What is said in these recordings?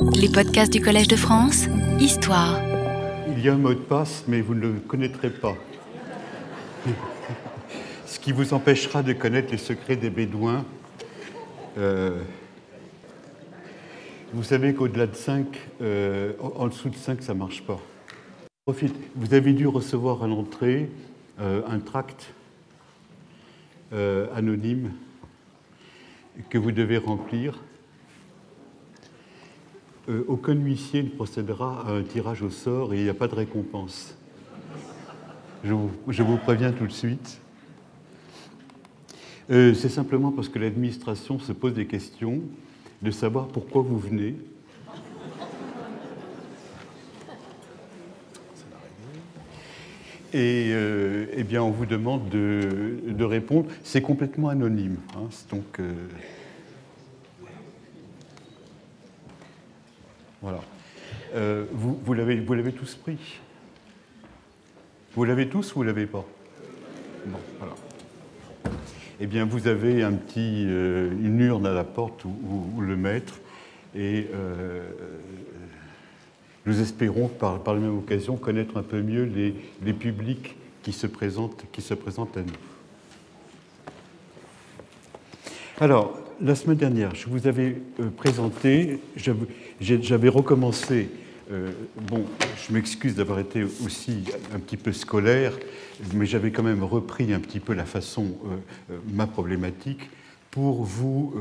Les podcasts du Collège de France, Histoire. Il y a un mot de passe, mais vous ne le connaîtrez pas. Ce qui vous empêchera de connaître les secrets des Bédouins. Euh, vous savez qu'au-delà de 5, euh, en dessous de 5, ça ne marche pas. Profite. Vous avez dû recevoir à l'entrée euh, un tract anonyme que vous devez remplir. Euh, aucun huissier ne procédera à un tirage au sort et il n'y a pas de récompense. Je vous, préviens tout de suite. Euh, c'est simplement parce que l'administration se pose des questions de savoir pourquoi vous venez. Et euh, eh bien, on vous demande de, répondre. C'est complètement anonyme. Hein, donc, Voilà. Euh, vous, vous l'avez tous pris? Vous l'avez tous ou vous ne l'avez pas? Bon, voilà. Eh bien, vous avez un petit, euh, une urne à la porte où, le mettre. Et euh, nous espérons, par, par, la même occasion, connaître un peu mieux les, les publics qui se, présentent, qui se présentent à nous. Alors, la semaine dernière, je vous avais euh, présenté, j'avais recommencé, euh, bon, je m'excuse d'avoir été aussi un petit peu scolaire, mais j'avais quand même repris un petit peu la façon, euh, ma problématique, pour vous,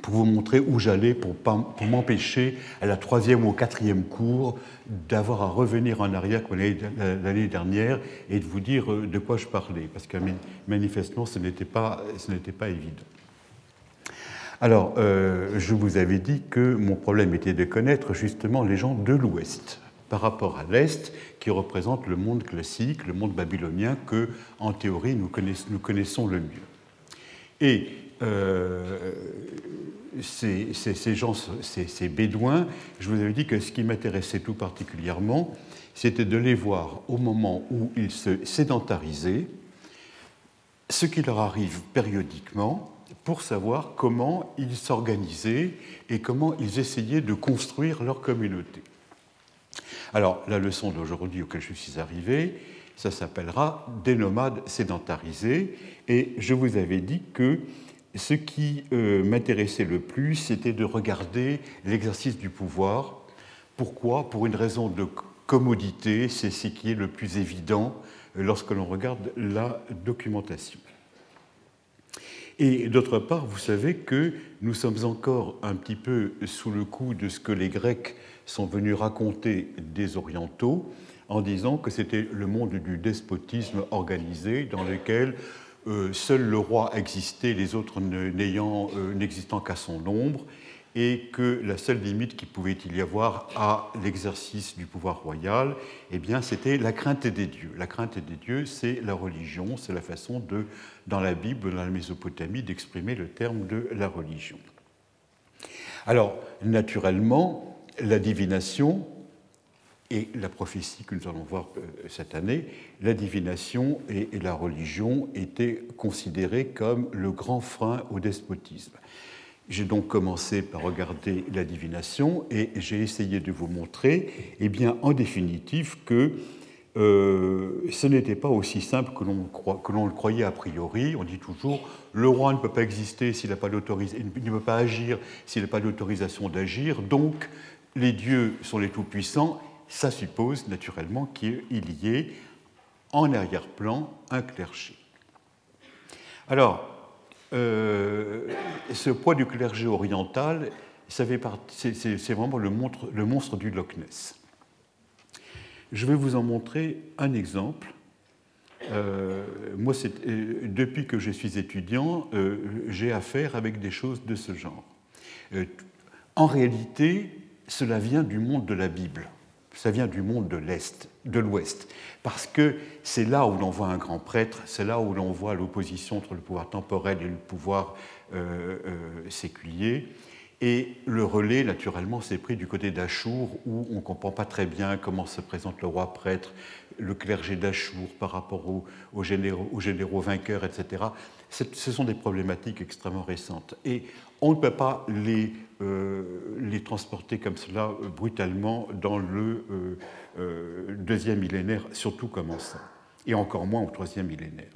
pour vous montrer où j'allais, pour, pour m'empêcher à la troisième ou au quatrième cours d'avoir à revenir en arrière comme l'année dernière et de vous dire de quoi je parlais, parce que manifestement, ce n'était pas, pas évident. Alors, euh, je vous avais dit que mon problème était de connaître justement les gens de l'Ouest par rapport à l'Est, qui représente le monde classique, le monde babylonien que, en théorie, nous connaissons, le mieux. Et euh, ces, gens, ces, bédouins, je vous avais dit que ce qui m'intéressait tout particulièrement, c'était de les voir au moment où ils se sédentarisaient, ce qui leur arrive périodiquement, pour savoir comment ils s'organisaient et comment ils essayaient de construire leur communauté. Alors, la leçon d'aujourd'hui auquel je suis arrivé, ça s'appellera des nomades sédentarisés, et je vous avais dit que ce qui euh, m'intéressait le plus, c'était de regarder l'exercice du pouvoir. Pourquoi? Pour une raison de commodité, c'est ce qui est le plus évident lorsque l'on regarde la documentation. Et d'autre part, vous savez que nous sommes encore un petit peu sous le coup de ce que les Grecs sont venus raconter des Orientaux en disant que c'était le monde du despotisme organisé dans lequel euh, seul le roi existait, les autres euh, n'existant qu'à son ombre, et que la seule limite qu'il pouvait y avoir à l'exercice du pouvoir royal, eh bien, c'était la crainte des dieux. La crainte des dieux, c'est la religion, c'est la façon de, dans la Bible, dans la Mésopotamie, d'exprimer le terme de la religion. Alors, naturellement, la divination et la prophétie que nous allons voir euh, cette année, la divination et la religion étaient considérées comme le grand frein au despotisme. J'ai donc commencé par regarder la divination et j'ai essayé de vous montrer, eh bien, en définitive, que euh, ce n'était pas aussi simple que l'on le croyait a priori. On dit toujours le roi ne peut pas exister s'il n'a pas ne peut pas agir s'il n'a pas d'autorisation d'agir. Donc, les dieux sont les tout-puissants. Ça suppose naturellement qu'il y ait en arrière-plan un clergé. Alors, euh, ce poids du clergé oriental, c'est vraiment le monstre, du Loch Ness. Je vais vous en montrer un exemple. Euh, moi, euh, depuis que je suis étudiant, j'ai affaire avec des choses de ce genre. en réalité, cela vient du monde de la Bible ça vient du monde de l'Est, de l'Ouest, parce que c'est là où l'on voit un grand prêtre, c'est là où l'on voit l'opposition entre le pouvoir temporel et le pouvoir euh, euh, séculier. Et le relais, naturellement, s'est pris du côté d'Achour, où on ne comprend pas très bien comment se présente le roi prêtre, le clergé d'Achour par rapport aux, généraux, vainqueurs, etc. Ce sont des problématiques extrêmement récentes. Et on ne peut pas les, euh, les transporter comme cela euh, brutalement dans le euh, deuxième millénaire, surtout commençant, et encore moins au troisième millénaire.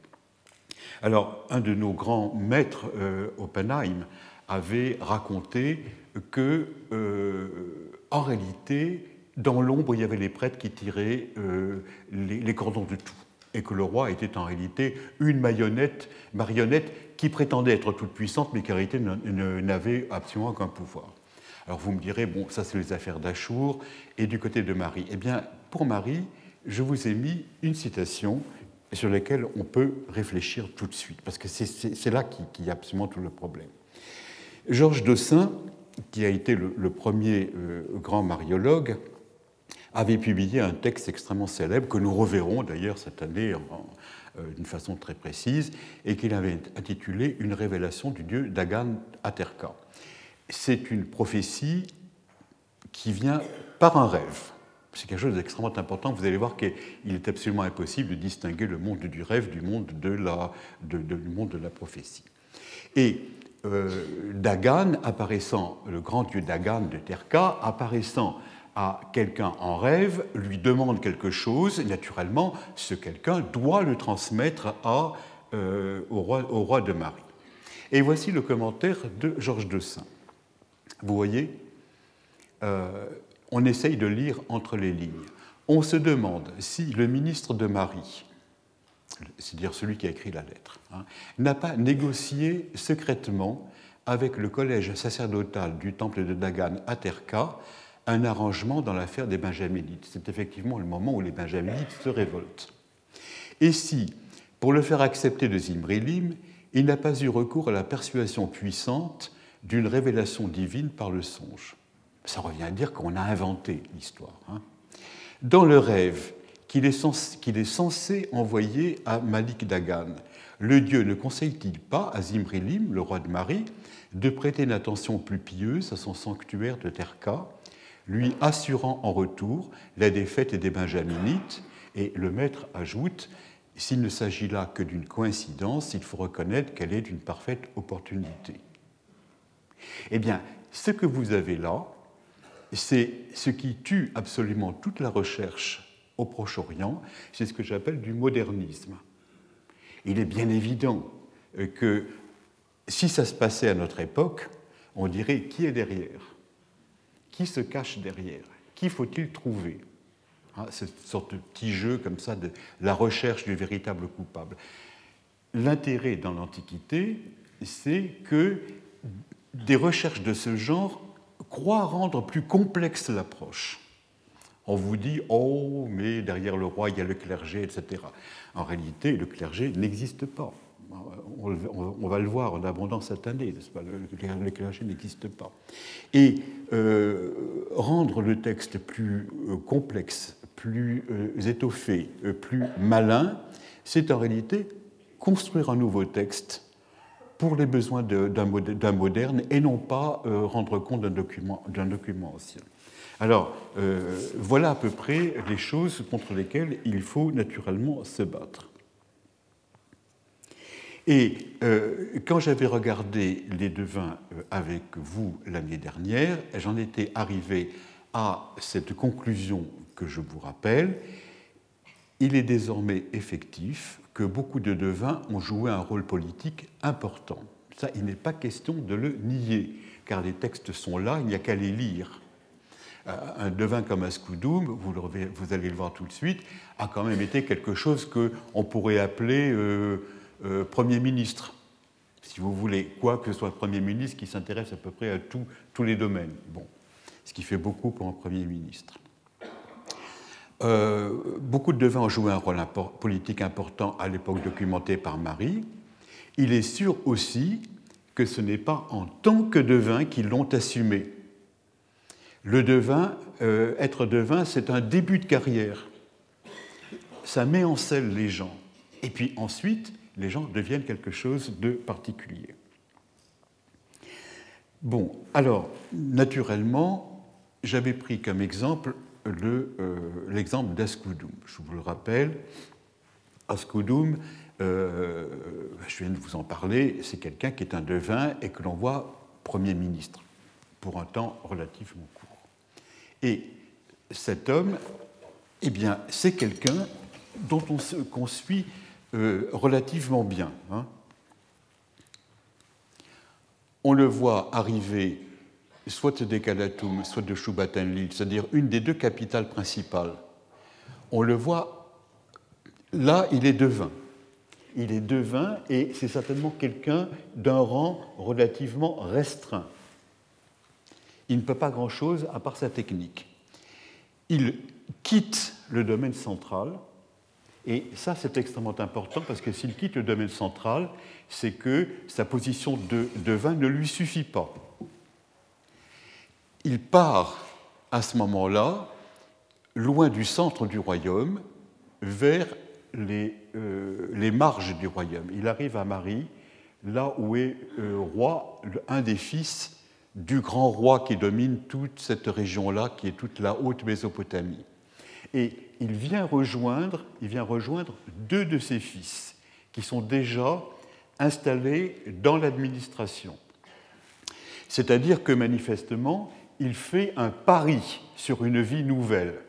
Alors, un de nos grands maîtres, Oppenheim, avait raconté que, en réalité, dans l'ombre, il y avait les prêtres qui tiraient les, cordons de tout, et que le roi était en réalité une marionnette, marionnette qui prétendait être toute puissante, mais qui en réalité n'avait absolument aucun pouvoir. Alors vous me direz, bon, ça c'est les affaires d'Achour, et du côté de Marie. Eh bien, pour Marie, je vous ai mis une citation sur laquelle on peut réfléchir tout de suite, parce que c'est là qu'il y a absolument tout le problème. Georges Dossin, qui a été le, premier euh, grand mariologue, avait publié un texte extrêmement célèbre que nous reverrons d'ailleurs cette année euh, d'une façon très précise, et qu'il avait intitulé Une révélation du dieu Dagan Aterka. C'est une prophétie qui vient par un rêve. C'est quelque chose d'extrêmement important. Vous allez voir qu'il est absolument impossible de distinguer le monde du rêve du monde de la, du monde de la prophétie. Et Dagan apparaissant, le grand dieu Dagan de Terka, apparaissant à quelqu'un en rêve, lui demande quelque chose, naturellement, ce quelqu'un doit le transmettre à, euh, au, roi, au, roi, de Marie. Et voici le commentaire de Georges de Saint. Vous voyez, euh, on essaye de lire entre les lignes. On se demande si le ministre de Marie, c'est-à-dire celui qui a écrit la lettre, hein, n'a pas négocié secrètement avec le collège sacerdotal du temple de Dagan à Terka un arrangement dans l'affaire des Benjaminites. C'est effectivement le moment où les Benjaminites se révoltent. Et si, pour le faire accepter de Zimrilim, il n'a pas eu recours à la persuasion puissante d'une révélation divine par le songe? Ça revient à dire qu'on a inventé l'histoire. Hein. Dans le rêve qu'il est, censé envoyer à Malik Dagan, le dieu ne conseille-t-il pas à Zimrilim, le roi de Marie, de prêter une attention plus pieuse à son sanctuaire de Terka lui assurant en retour la défaite des Benjaminites, et le maître ajoute S'il ne s'agit là que d'une coïncidence, il faut reconnaître qu'elle est d'une parfaite opportunité. Eh bien, ce que vous avez là, c'est ce qui tue absolument toute la recherche au Proche-Orient, c'est ce que j'appelle du modernisme. Il est bien évident que si ça se passait à notre époque, on dirait qui est derrière? Qui se cache derrière? Qui faut-il trouver? Hein, Cette sorte de petit jeu comme ça de la recherche du véritable coupable. L'intérêt dans l'Antiquité, c'est que des recherches de ce genre croient rendre plus complexe l'approche. On vous dit, oh, mais derrière le roi, il y a le clergé, etc. En réalité, le clergé n'existe pas on, va le voir en abondance cette année, le, clergé n'existe pas. Et euh, rendre le texte plus euh, complexe, plus euh, étoffé, plus malin, c'est en réalité construire un nouveau texte pour les besoins d'un moderne et non pas rendre compte d'un document, document, ancien. Alors, voilà à peu près les choses contre lesquelles il faut naturellement se battre. Et euh, quand j'avais regardé les devins euh, avec vous l'année dernière, j'en étais arrivé à cette conclusion que je vous rappelle. Il est désormais effectif que beaucoup de devins ont joué un rôle politique important. Ça, il n'est pas question de le nier, car les textes sont là, il n'y a qu'à les lire. Euh, un devin comme Ascoudoum, vous, allez le voir tout de suite, a quand même été quelque chose qu'on pourrait appeler euh, Premier ministre, si vous voulez, quoi que ce soit Premier ministre qui s'intéresse à peu près à tous les domaines. Bon, ce qui fait beaucoup pour un Premier ministre. Euh, beaucoup de devins ont joué un rôle politique important à l'époque documentée par Marie. Il est sûr aussi que ce n'est pas en tant que devin qu'ils l'ont assumé. Le devin, euh, être devin, c'est un début de carrière. Ça met en selle les gens. Et puis ensuite, les gens deviennent quelque chose de particulier. Bon, alors, naturellement, j'avais pris comme exemple euh, l'exemple d'Askoudoum. Je vous le rappelle, Askoudoum, euh, je viens de vous en parler, c'est quelqu'un qui est un devin et que l'on voit Premier ministre pour un temps relativement court. Et cet homme, eh bien, c'est quelqu'un dont on, suit euh, relativement bien. Hein. On le voit arriver soit de Kalatum, soit de Shubatanlil, c'est-à-dire une des deux capitales principales. On le voit, là, il est devin. Il est devin et c'est certainement quelqu'un d'un rang relativement restreint. Il ne peut pas grand-chose à part sa technique. Il quitte le domaine central, et ça c'est extrêmement important parce que s'il quitte le domaine central, c'est que sa position de devin ne lui suffit pas il part à ce moment-là, loin du centre du royaume, vers euh, les, marges du royaume. Il arrive à Marie, là où est euh, roi un des fils du grand roi qui domine toute cette région-là, qui est toute la haute Mésopotamie. Et il vient rejoindre, il vient rejoindre deux de ses fils, qui sont déjà installés dans l'administration. C'est-à-dire que manifestement, il fait un pari sur une vie nouvelle.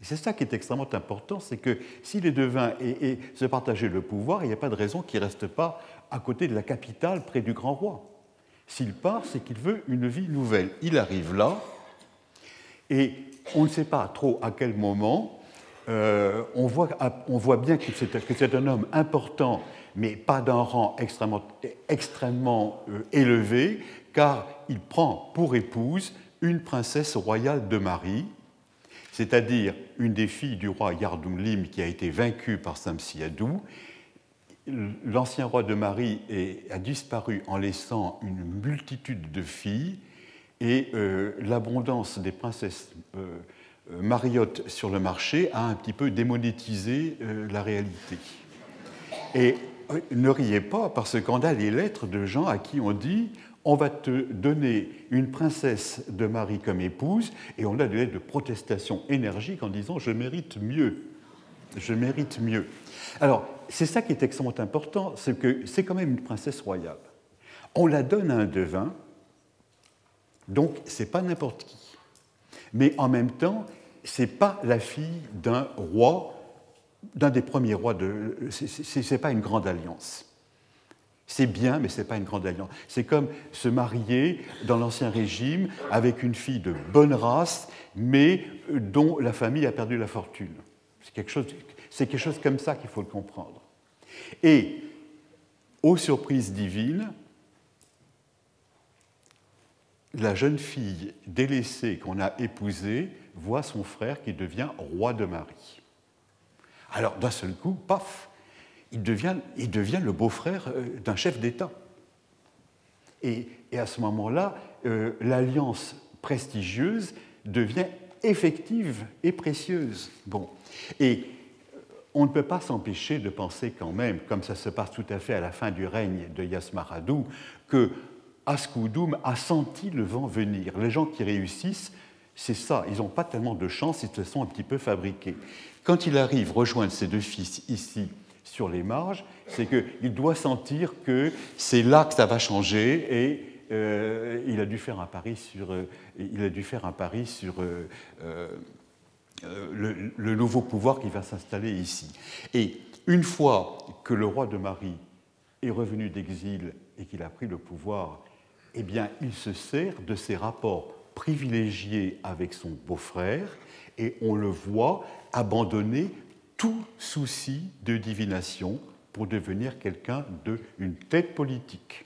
Et c'est ça qui est extrêmement important, c'est que si les devins et, se partageaient le pouvoir, il n'y a pas de raison qu'il ne reste pas à côté de la capitale, près du grand roi. S'il part, c'est qu'il veut une vie nouvelle. Il arrive là, et on ne sait pas trop à quel moment. Euh, on, voit, on, voit, bien que c'est un homme important, mais pas d'un rang extrêmement, euh, élevé, car il prend pour épouse une princesse royale de Marie, c'est-à-dire une des filles du roi Yardoumlim qui a été vaincue par Samsiadou. L'ancien roi de Marie a disparu en laissant une multitude de filles et euh, l'abondance des princesses euh, euh, mariottes sur le marché a un petit peu démonétisé la réalité. Et ne riez pas parce qu'on a les lettres de gens à qui on dit on va te donner une princesse de Marie comme épouse, et on a des lettres de protestation énergique en disant je mérite mieux, je mérite mieux. Alors, c'est ça qui est extrêmement important, c'est que c'est quand même une princesse royale. On la donne à un devin, donc c'est pas n'importe qui. Mais en même temps, c'est pas la fille d'un roi, d'un des premiers rois de. C'est pas une grande alliance. C'est bien, mais ce n'est pas une grande alliance. C'est comme se marier dans l'Ancien Régime avec une fille de bonne race, mais dont la famille a perdu la fortune. C'est quelque chose, quelque chose comme ça qu'il faut le comprendre. Et, aux surprises divines, la jeune fille délaissée qu'on a épousée voit son frère qui devient roi de Marie. Alors, d'un seul coup, paf, il devient, le beau-frère euh, d'un chef d'État. Et, à ce moment-là, euh, l'alliance prestigieuse devient effective et précieuse. Bon. Et on ne peut pas s'empêcher de penser quand même, comme ça se passe tout à fait à la fin du règne de Yasmaradou, que Askoudoum a senti le vent venir. Les gens qui réussissent, c'est ça, ils n'ont pas tellement de chance, ils se sont un petit peu fabriqués. Quand il arrive rejoindre ses deux fils ici, sur les marges, c'est qu'il doit sentir que c'est là que ça va changer et euh, il a dû faire un pari sur, le, nouveau pouvoir qui va s'installer ici. Et une fois que le roi de Marie est revenu d'exil et qu'il a pris le pouvoir, eh bien, il se sert de ses rapports privilégiés avec son beau-frère et on le voit abandonner tout souci de divination pour devenir quelqu'un de une tête politique.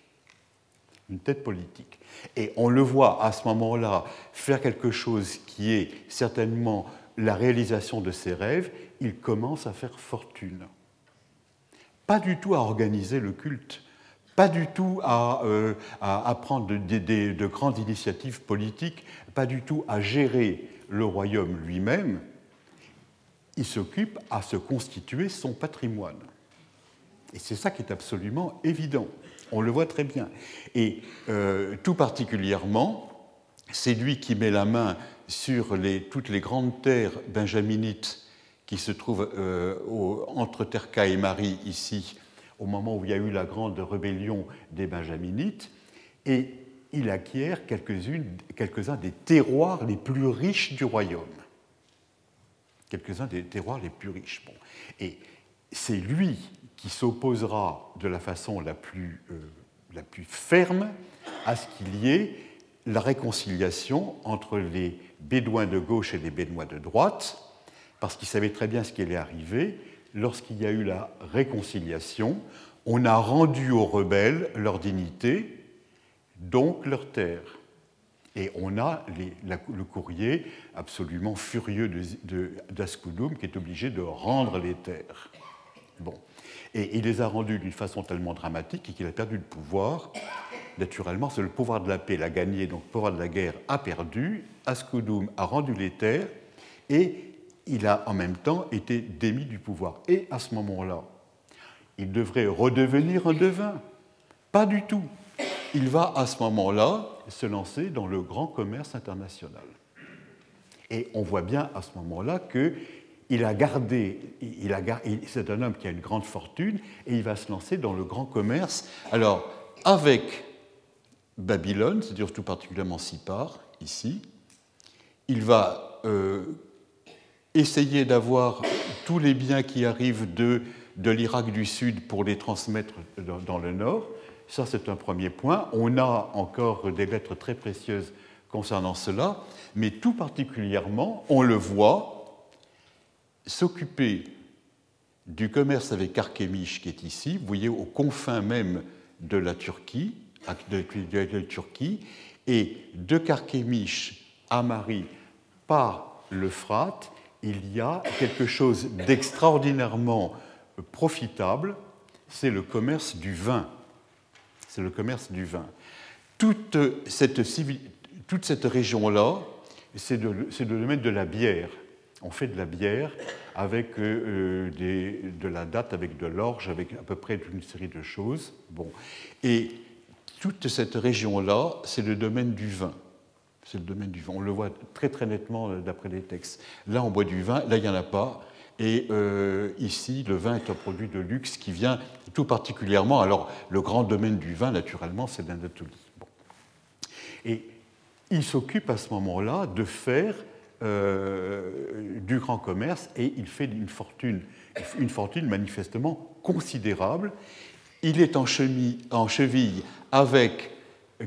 Une tête politique. Et on le voit à ce moment-là faire quelque chose qui est certainement la réalisation de ses rêves, il commence à faire fortune. Pas du tout à organiser le culte, pas du tout à, euh, prendre de grandes initiatives politiques, pas du tout à gérer le royaume lui-même, il s'occupe à se constituer son patrimoine. Et c'est ça qui est absolument évident. On le voit très bien. Et euh, tout particulièrement, c'est lui qui met la main sur toutes les grandes terres benjaminites qui se trouvent euh, entre Terka et Marie, ici, au moment où il y a eu la grande rébellion des benjaminites. Et il acquiert quelques-uns des terroirs les plus riches du royaume. Quelques-uns des terroirs les plus riches. Bon. Et c'est lui qui s'opposera de la façon la plus, euh, la plus ferme à ce qu'il y ait la réconciliation entre les Bédouins de gauche et les Bédouins de droite, parce qu'il savait très bien ce qui allait arriver. Lorsqu'il y a eu la réconciliation, on a rendu aux rebelles leur dignité, donc leur terre. Et on a le courrier absolument furieux d'Ascoudoum qui est obligé de rendre les terres. Bon. Et il les a rendus d'une façon tellement dramatique qu'il a perdu le pouvoir. Naturellement, c'est le pouvoir de la paix, l'a gagné, donc le pouvoir de la guerre a perdu. Ascoudoum a rendu les terres et il a en même temps été démis du pouvoir. Et à ce moment-là, il devrait redevenir un devin. Pas du tout il va à ce moment-là se lancer dans le grand commerce international. Et on voit bien à ce moment-là qu'il a gardé, il a, c'est un homme qui a une grande fortune, et il va se lancer dans le grand commerce. Alors, avec Babylone, c'est-à-dire tout particulièrement Sipar, ici, il va euh, essayer d'avoir tous les biens qui arrivent de, de l'Irak du Sud pour les transmettre dans le Nord. Ça, c'est un premier point. On a encore des lettres très précieuses concernant cela, mais tout particulièrement, on le voit s'occuper du commerce avec Arkémiche qui est ici, vous voyez, aux confins même de la Turquie, de, la Turquie et de Carchemish à Marie par l'Euphrate, il y a quelque chose d'extraordinairement profitable, c'est le commerce du vin c'est le commerce du vin. Toute cette, région-là, c'est le domaine de la bière. On fait de la bière avec euh, des, de la date, avec de l'orge, avec à peu près une série de choses. Bon. Et toute cette région-là, c'est le domaine du vin. C'est le domaine du vin. On le voit très très nettement euh, d'après les textes. Là, on boit du vin, là, il n'y en a pas. Et euh, ici, le vin est un produit de luxe qui vient tout particulièrement. Alors, le grand domaine du vin, naturellement, c'est l'Anatolie. Et il s'occupe à ce moment-là de faire euh, du grand commerce et il fait une fortune, une fortune manifestement considérable. Il est en, en cheville avec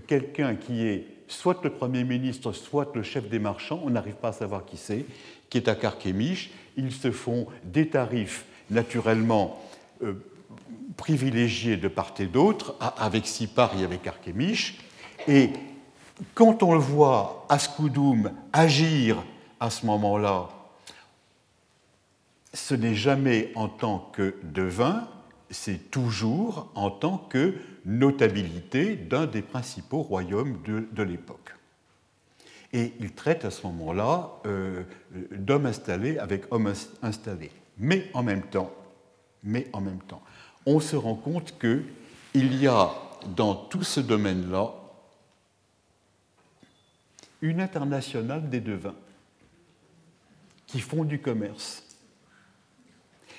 quelqu'un qui est soit le Premier ministre, soit le chef des marchands, on n'arrive pas à savoir qui c'est, qui est à Carchemish. Ils se font des tarifs naturellement euh, privilégiés de part et d'autre, avec Sipar et avec Carchemish. Et quand on le voit Ascoudoum agir à ce moment-là, ce n'est jamais en tant que devin, c'est toujours en tant que notabilité d'un des principaux royaumes de, l'époque. Et il traite à ce moment-là euh, d'hommes installés avec hommes installés. Mais en même temps, mais en même temps, on se rend compte qu'il y a dans tout ce domaine-là une internationale des devins qui font du commerce.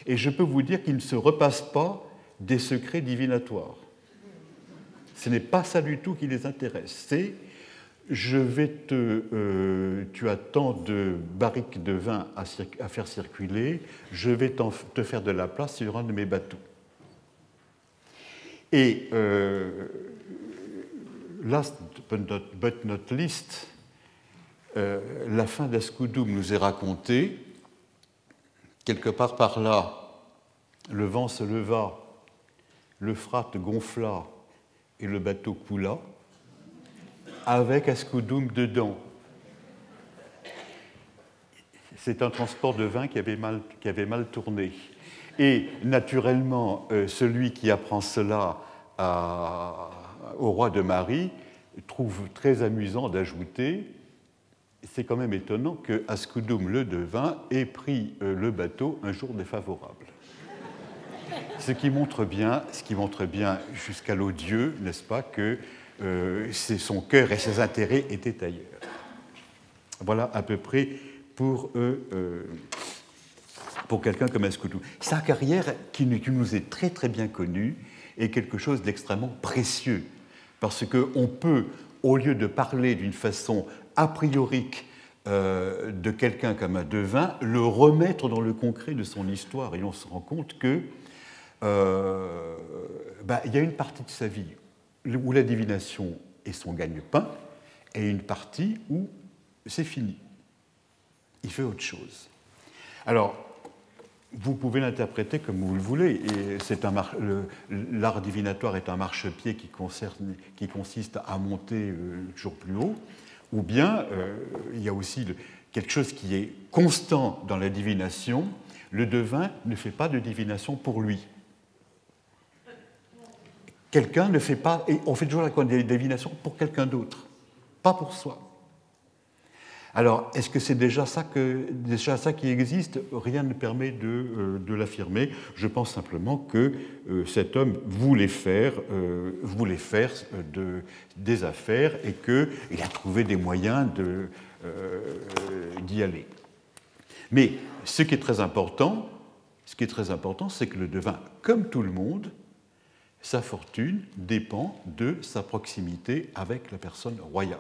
Et je peux vous dire qu'ils ne se repassent pas des secrets divinatoires. Ce n'est pas ça du tout qui les intéresse. C'est je vais te, euh, tu as tant de barriques de vin à, faire circuler, je vais te faire de la place sur un de mes bateaux. Et euh, last but not, least, euh, la fin d'Ascoudoum nous est racontée. Quelque part par là, le vent se leva, le frate gonfla et le bateau coula avec Ascoudoum dedans. C'est un transport de vin qui avait mal, tourné. Et naturellement, euh, celui qui apprend cela au roi de Marie trouve très amusant d'ajouter c'est quand même étonnant que Ascoudoum le devin ait pris euh, le bateau un jour défavorable. Ce qui montre bien, ce qui montre bien jusqu'à l'odieux, n'est-ce pas, que euh, son cœur et ses intérêts étaient ailleurs. Voilà à peu près pour, eux, euh, pour quelqu'un comme Escoudou. Sa carrière, qui nous est très très bien connue, est quelque chose d'extrêmement précieux, parce qu'on peut, au lieu de parler d'une façon a priori euh, de quelqu'un comme un devin, le remettre dans le concret de son histoire. Et on se rend compte que euh, bah, il y a une partie de sa vie où la divination est son gagne-pain, et une partie où c'est fini. Il fait autre chose. Alors, vous pouvez l'interpréter comme vous le voulez. l'art divinatoire est un marchepied qui, qui consiste à monter euh, toujours plus haut ou bien euh, il y a aussi quelque chose qui est constant dans la divination, le devin ne fait pas de divination pour lui. Quelqu'un ne fait pas, et on fait toujours la divination pour quelqu'un d'autre, pas pour soi. Alors, est-ce que c'est déjà ça, déjà ça qui existe? Rien ne permet de, euh, l'affirmer. Je pense simplement que euh, cet homme voulait faire, euh, des affaires et qu'il a trouvé des moyens d'y aller. Mais ce qui est très important, ce qui est très important, c'est que le devin, comme tout le monde, sa fortune dépend de sa proximité avec la personne royale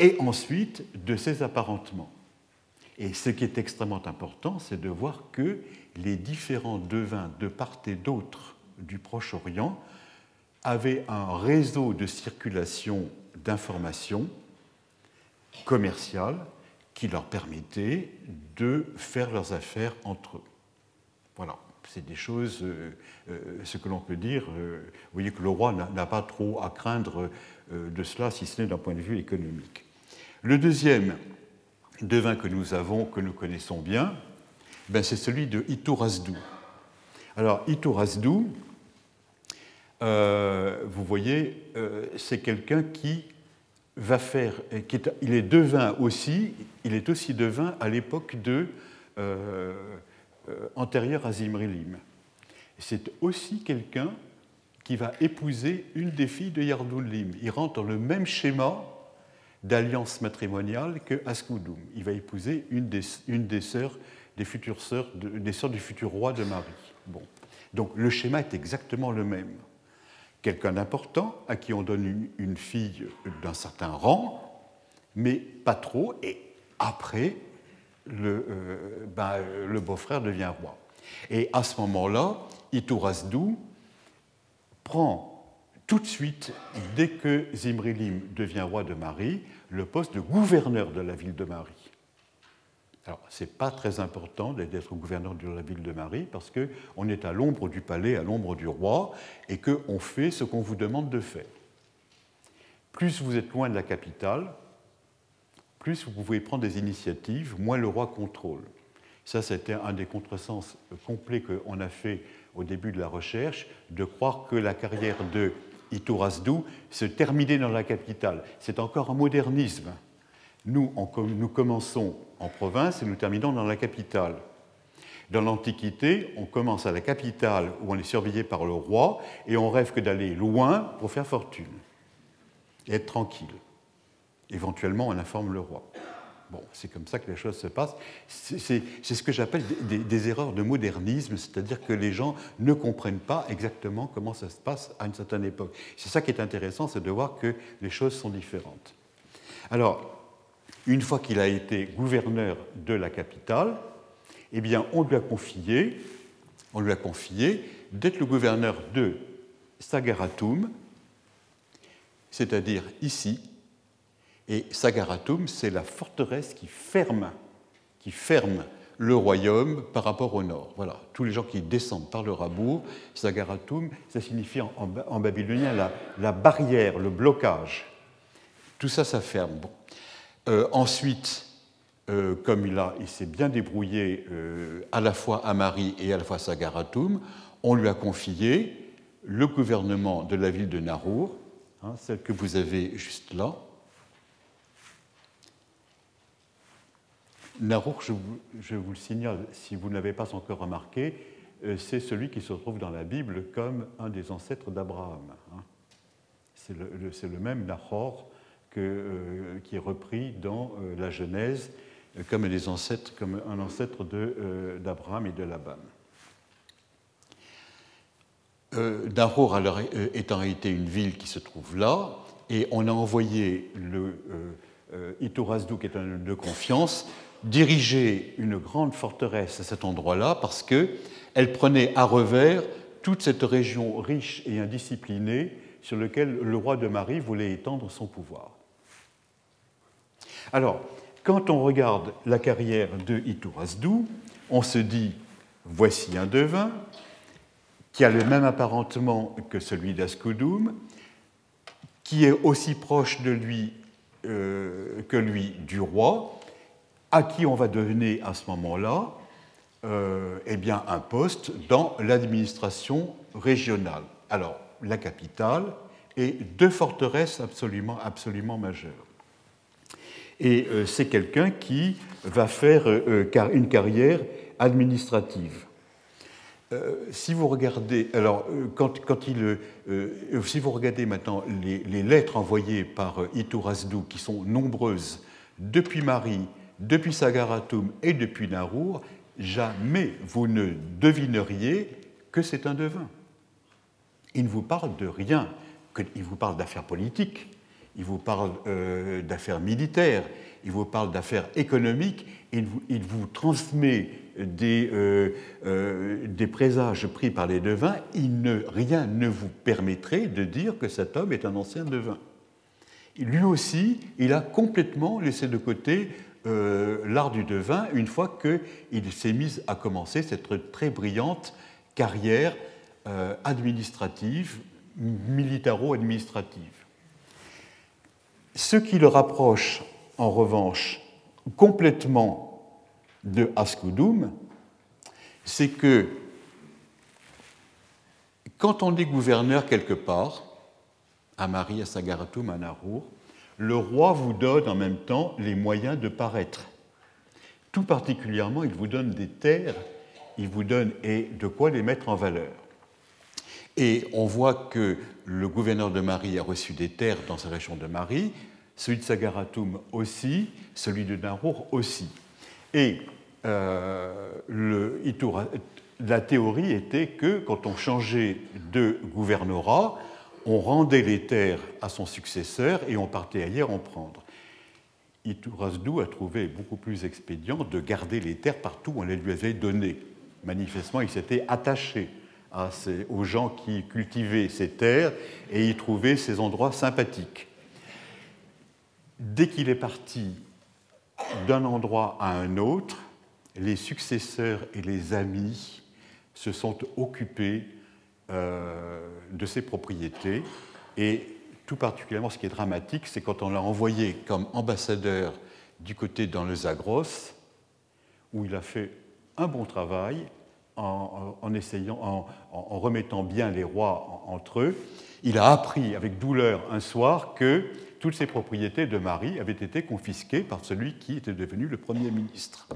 et ensuite de ses apparentements. Et ce qui est extrêmement important, c'est de voir que les différents devins de part et d'autre du Proche-Orient avaient un réseau de circulation d'informations commerciales qui leur permettait de faire leurs affaires entre eux. Voilà, c'est des choses, euh, euh, ce que l'on peut dire. Euh, vous voyez que le roi n'a pas trop à craindre de cela, si ce n'est d'un point de vue économique. Le deuxième devin que nous avons, que nous connaissons bien, ben c'est celui de Itourasdou. Alors, Itourasdou, euh, vous voyez, c'est quelqu'un qui va faire, il est devin aussi, il est aussi devin à l'époque de antérieure à Zimrilim. C'est aussi quelqu'un qui va épouser une des filles de Yardounlim. Il rentre dans le même schéma d'alliance matrimoniale que Askoudoum. Il va épouser une des, une des sœurs, des futures sœurs, des sœurs du futur roi de Marie. Bon. Donc le schéma est exactement le même. Quelqu'un d'important à qui on donne une, fille d'un certain rang, mais pas trop, et après, le, euh, ben, le beau-frère devient roi. Et à ce moment-là, Itourasdou prend tout de suite, dès que Zimrilim devient roi de Marie, le poste de gouverneur de la ville de Marie. Alors, ce n'est pas très important d'être gouverneur de la ville de Marie parce qu'on est à l'ombre du palais, à l'ombre du roi, et qu'on fait ce qu'on vous demande de faire. Plus vous êtes loin de la capitale, plus vous pouvez prendre des initiatives, moins le roi contrôle. Ça, c'était un des contresens complets qu'on a fait au début de la recherche, de croire que la carrière de Itourasdou, se terminer dans la capitale. C'est encore un modernisme. Nous, nous commençons en province et nous terminons dans la capitale. Dans l'Antiquité, on commence à la capitale où on est surveillé par le roi et on rêve que d'aller loin pour faire fortune et être tranquille. Éventuellement, on informe le roi. Bon, c'est comme ça que les choses se passent. C'est ce que j'appelle des, erreurs de modernisme, c'est-à-dire que les gens ne comprennent pas exactement comment ça se passe à une certaine époque. C'est ça qui est intéressant, c'est de voir que les choses sont différentes. Alors, une fois qu'il a été gouverneur de la capitale, eh bien, on lui a confié, on lui a confié d'être le gouverneur de Sagaratum, c'est-à-dire ici, et Sagaratum, c'est la forteresse qui ferme, qui ferme le royaume par rapport au nord. Voilà, tous les gens qui descendent par le Rabour, Sagaratum, ça signifie en, babylonien la, barrière, le blocage. Tout ça, ça ferme. Euh, ensuite, euh, comme il, il s'est bien débrouillé euh, à la fois à Marie et à la fois à Sagaratum, on lui a confié le gouvernement de la ville de Narour, hein, celle que vous avez juste là, Narour, je vous, le signale, si vous ne l'avez pas encore remarqué, c'est celui qui se trouve dans la Bible comme un des ancêtres d'Abraham. Hein. C'est le, même Nahor que, qui est repris dans la Genèse comme, un ancêtre d'Abraham et de Laban. Euh, Nahor étant été une ville qui se trouve là, et on a envoyé le euh, Iturazdu, qui est un homme de confiance, diriger une grande forteresse à cet endroit-là parce qu'elle prenait à revers toute cette région riche et indisciplinée sur laquelle le roi de Marie voulait étendre son pouvoir. Alors, quand on regarde la carrière de Iturazdu, on se dit voici un devin qui a le même apparentement que celui d'Ascudum, qui est aussi proche de lui euh, que lui du roi, à qui on va donner à ce moment-là euh, eh bien, un poste dans l'administration régionale. Alors, la capitale et deux forteresses absolument, absolument majeures. Et euh, c'est quelqu'un qui va faire une carrière administrative. Euh, si vous regardez, alors, euh, quand, il, euh, si vous regardez maintenant les, lettres envoyées par Iturazdu, qui sont nombreuses depuis Marie, depuis Sagaratum et depuis Narour, jamais vous ne devineriez que c'est un devin. Il ne vous parle de rien, il vous parle d'affaires politiques, il vous parle d'affaires militaires, il vous parle d'affaires économiques, il vous transmet des, euh, euh, des, présages pris par les devins, rien ne vous permettrait de dire que cet homme est un ancien devin. Lui aussi, il a complètement laissé de côté euh, l'art du devin une fois qu'il s'est mis à commencer cette très brillante carrière administrative, militaro-administrative. Ce qui le rapproche, en revanche, complètement de Ascudum, c'est que quand on est gouverneur quelque part, à Marie, à Sagaratum, à Narour, le roi vous donne en même temps les moyens de paraître. Tout particulièrement, il vous donne des terres, il vous donne et de quoi les mettre en valeur. Et on voit que le gouverneur de Marie a reçu des terres dans sa région de Marie, celui de Sagaratum aussi, celui de Narour aussi. Et euh, la théorie était que quand on changeait de gouvernorat, on rendait les terres à son successeur et on partait ailleurs en prendre. Iturazdu a trouvé beaucoup plus expédient de garder les terres partout où on les lui avait données. Manifestement, il s'était attaché aux gens qui cultivaient ces terres et y trouvait ces endroits sympathiques. Dès qu'il est parti d'un endroit à un autre, les successeurs et les amis se sont occupés de ces propriétés et tout particulièrement ce qui est dramatique, c'est quand on l'a envoyé comme ambassadeur du côté dans le Zagros, où il a fait un bon travail en, essayant, en, remettant bien les rois entre eux. Il a appris avec douleur un soir que toutes ces propriétés de Marie avaient été confisquées par celui qui était devenu le Premier ministre.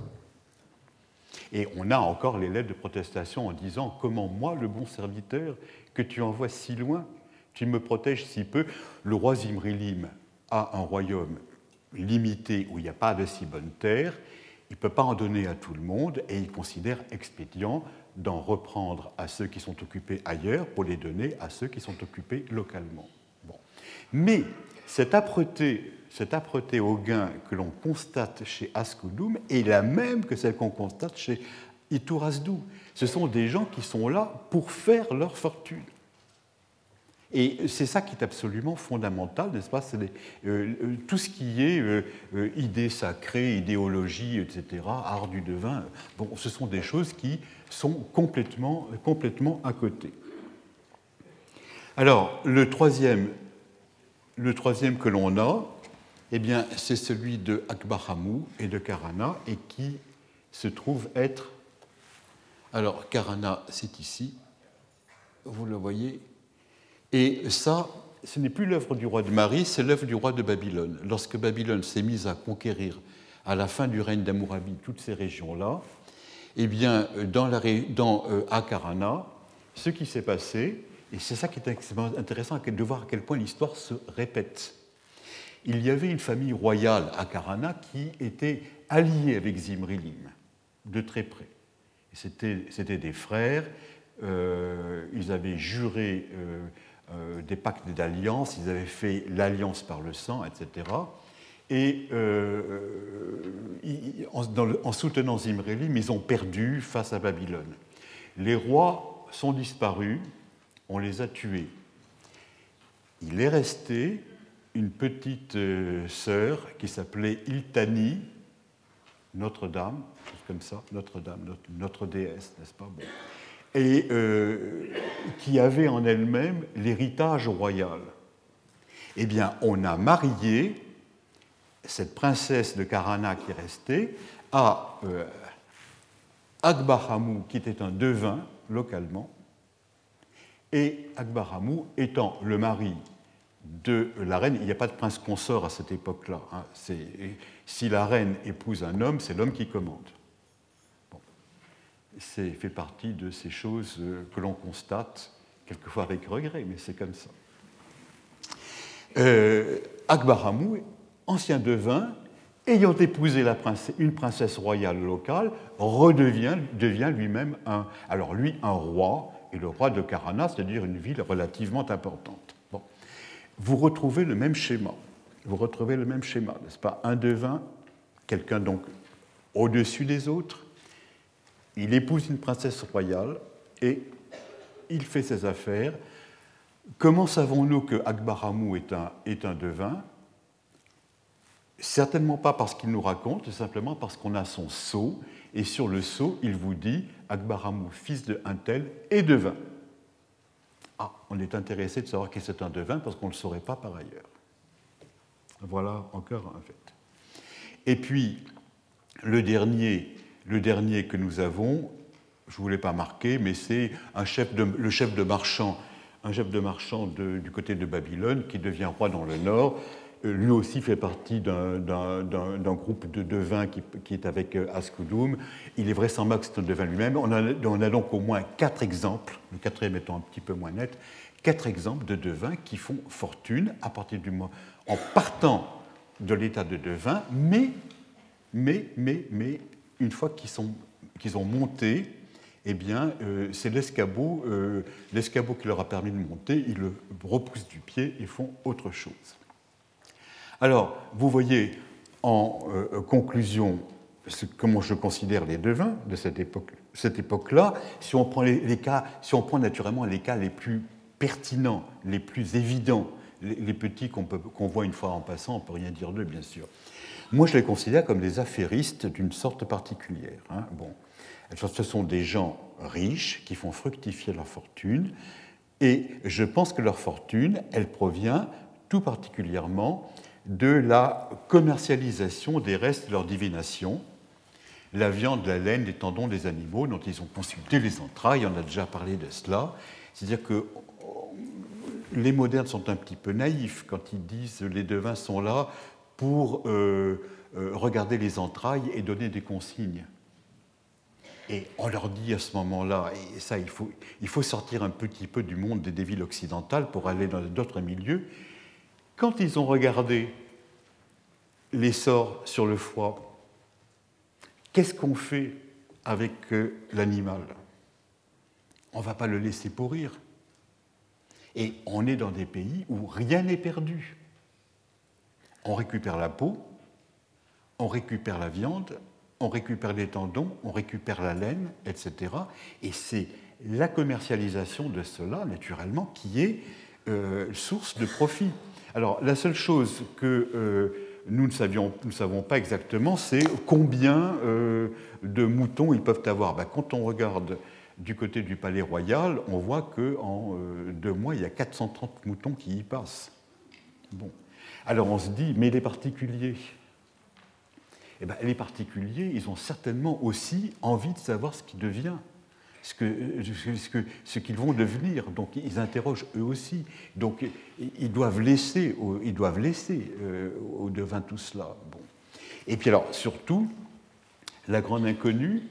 Et on a encore les lettres de protestation en disant Comment moi, le bon serviteur, que tu envoies si loin, tu me protèges si peu. Le roi Zimrilim a un royaume limité où il n'y a pas de si bonne terre, il ne peut pas en donner à tout le monde et il considère expédient d'en reprendre à ceux qui sont occupés ailleurs pour les donner à ceux qui sont occupés localement. Mais cette âpreté, cette âpreté au gain que l'on constate chez Ascudum est la même que celle qu'on constate chez Iturazdu. Ce sont des gens qui sont là pour faire leur fortune. Et c'est ça qui est absolument fondamental, n'est-ce pas? Euh, euh, tout ce qui est euh, idée sacrée, idéologie, etc., art du devin. Bon, ce sont des choses qui sont complètement, à côté. Alors, le le troisième que l'on a, eh bien, c'est celui de Akbaramou et de Karana, et qui se trouve être. Alors, Karana, c'est ici, vous le voyez. Et ça, ce n'est plus l'œuvre du roi de Marie, c'est l'œuvre du roi de Babylone. Lorsque Babylone s'est mise à conquérir à la fin du règne d'Amourabi toutes ces régions-là, Eh bien, dans, la, Akarana, ce qui s'est passé, et c'est ça qui est intéressant de voir à quel point l'histoire se répète. Il y avait une famille royale à Karana qui était alliée avec Zimrilim, de très près. C'était des frères, euh, ils avaient juré euh, euh, des pactes d'alliance, ils avaient fait l'alliance par le sang, etc. Et en, soutenant Zimrilim, ils ont perdu face à Babylone. Les rois sont disparus, on les a tués. Il est resté une petite euh, sœur qui s'appelait Iltani, Notre-Dame, comme ça, Notre-Dame, notre, déesse, n'est-ce pas? Et euh, qui avait en elle-même l'héritage royal. Eh bien, on a marié cette princesse de Karana qui est restée à euh, qui était un devin localement, et Akbaramou étant le mari de la reine, il n'y a pas de prince consort à cette époque-là. Hein. Si la reine épouse un homme, c'est l'homme qui commande. C'est fait partie de ces choses euh, que l'on constate, quelquefois avec regret, mais c'est comme ça. Euh, Akbaramou, ancien devin, ayant épousé une princesse royale locale, redevient devient lui-même alors lui, un roi, et le roi de Karana, c'est-à-dire une ville relativement importante. Vous retrouvez le même schéma. N'est-ce pas? Un devin, quelqu'un donc au-dessus des autres, il épouse une princesse royale et il fait ses affaires. Comment savons-nous que Akbaramou est un, est un devin? Certainement pas parce qu'il nous raconte, simplement parce qu'on a son sceau, et sur le sceau, il vous dit Akbaramou, fils de un tel, et devin. On est intéressé de savoir qui c'est un devin parce qu'on ne le saurait pas par ailleurs. Voilà encore un fait. Et puis, le dernier, le dernier que nous avons, je ne voulais pas marquer, mais c'est le chef de marchand, un chef de marchand du côté de Babylone qui devient roi dans le nord lui aussi fait partie d'un groupe de devins qui, est avec euh, Askoudoum. Il est vraisemblable que c'est un devin lui-même. On, a donc au moins quatre exemples, le quatrième étant un petit peu moins net, quatre exemples de devins qui font fortune en partant de l'état de devin, mais, mais, mais, mais, une fois qu'ils ont monté, eh bien, euh, c'est l'escabeau, euh, l'escabeau qui leur a permis de monter, ils le repoussent du pied et font autre chose. Alors, vous voyez en euh, conclusion comment je considère les devins de cette époque-là. si on prend naturellement les cas les plus pertinents, les plus évidents, les, petits qu'on voit une fois en passant, on ne peut rien dire d'eux, bien sûr. Moi, je les considère comme des affairistes d'une sorte particulière. Hein. Bon. Ce sont des gens riches qui font fructifier leur fortune, et je pense que leur fortune, elle provient tout particulièrement de la commercialisation des restes de leur divination, la viande, la laine, les tendons des animaux dont ils ont consulté les entrailles, on a déjà parlé de cela. C'est-à-dire que les modernes sont un petit peu naïfs quand ils disent les devins sont là pour euh, euh, regarder les entrailles et donner des consignes. Et on leur dit à ce moment-là, et ça, il faut, il faut sortir un petit peu du monde des villes occidentales pour aller dans d'autres milieux, quand ils ont regardé les sorts sur le foie, qu'est-ce qu'on fait avec euh, l'animal? On ne va pas le laisser pourrir. Et on est dans des pays où rien n'est perdu. On récupère la peau, on récupère la viande, on récupère les tendons, on récupère la laine, etc. Et c'est la commercialisation de cela, naturellement, qui est euh, source de profit. Alors, la seule chose que euh, nous ne, savons pas exactement, c'est combien euh, de moutons ils peuvent avoir. Ben, quand on regarde du côté du palais royal, on voit qu'en euh, deux mois, il y a 430 moutons qui y passent. Bon. Alors on se dit, mais les particuliers? Eh ben, Les particuliers, ils ont certainement aussi envie de savoir ce qui devient ce qu'ils vont devenir. Donc ils interrogent eux aussi. Donc ils doivent laisser, ils doivent euh, tout cela. Bon. Et puis alors surtout, la grande inconnue,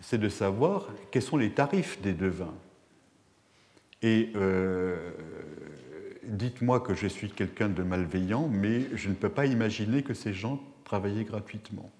c'est de savoir quels sont les tarifs des devins. Et euh, dites-moi que je suis quelqu'un de malveillant, mais je ne peux pas imaginer que ces gens travaillaient gratuitement.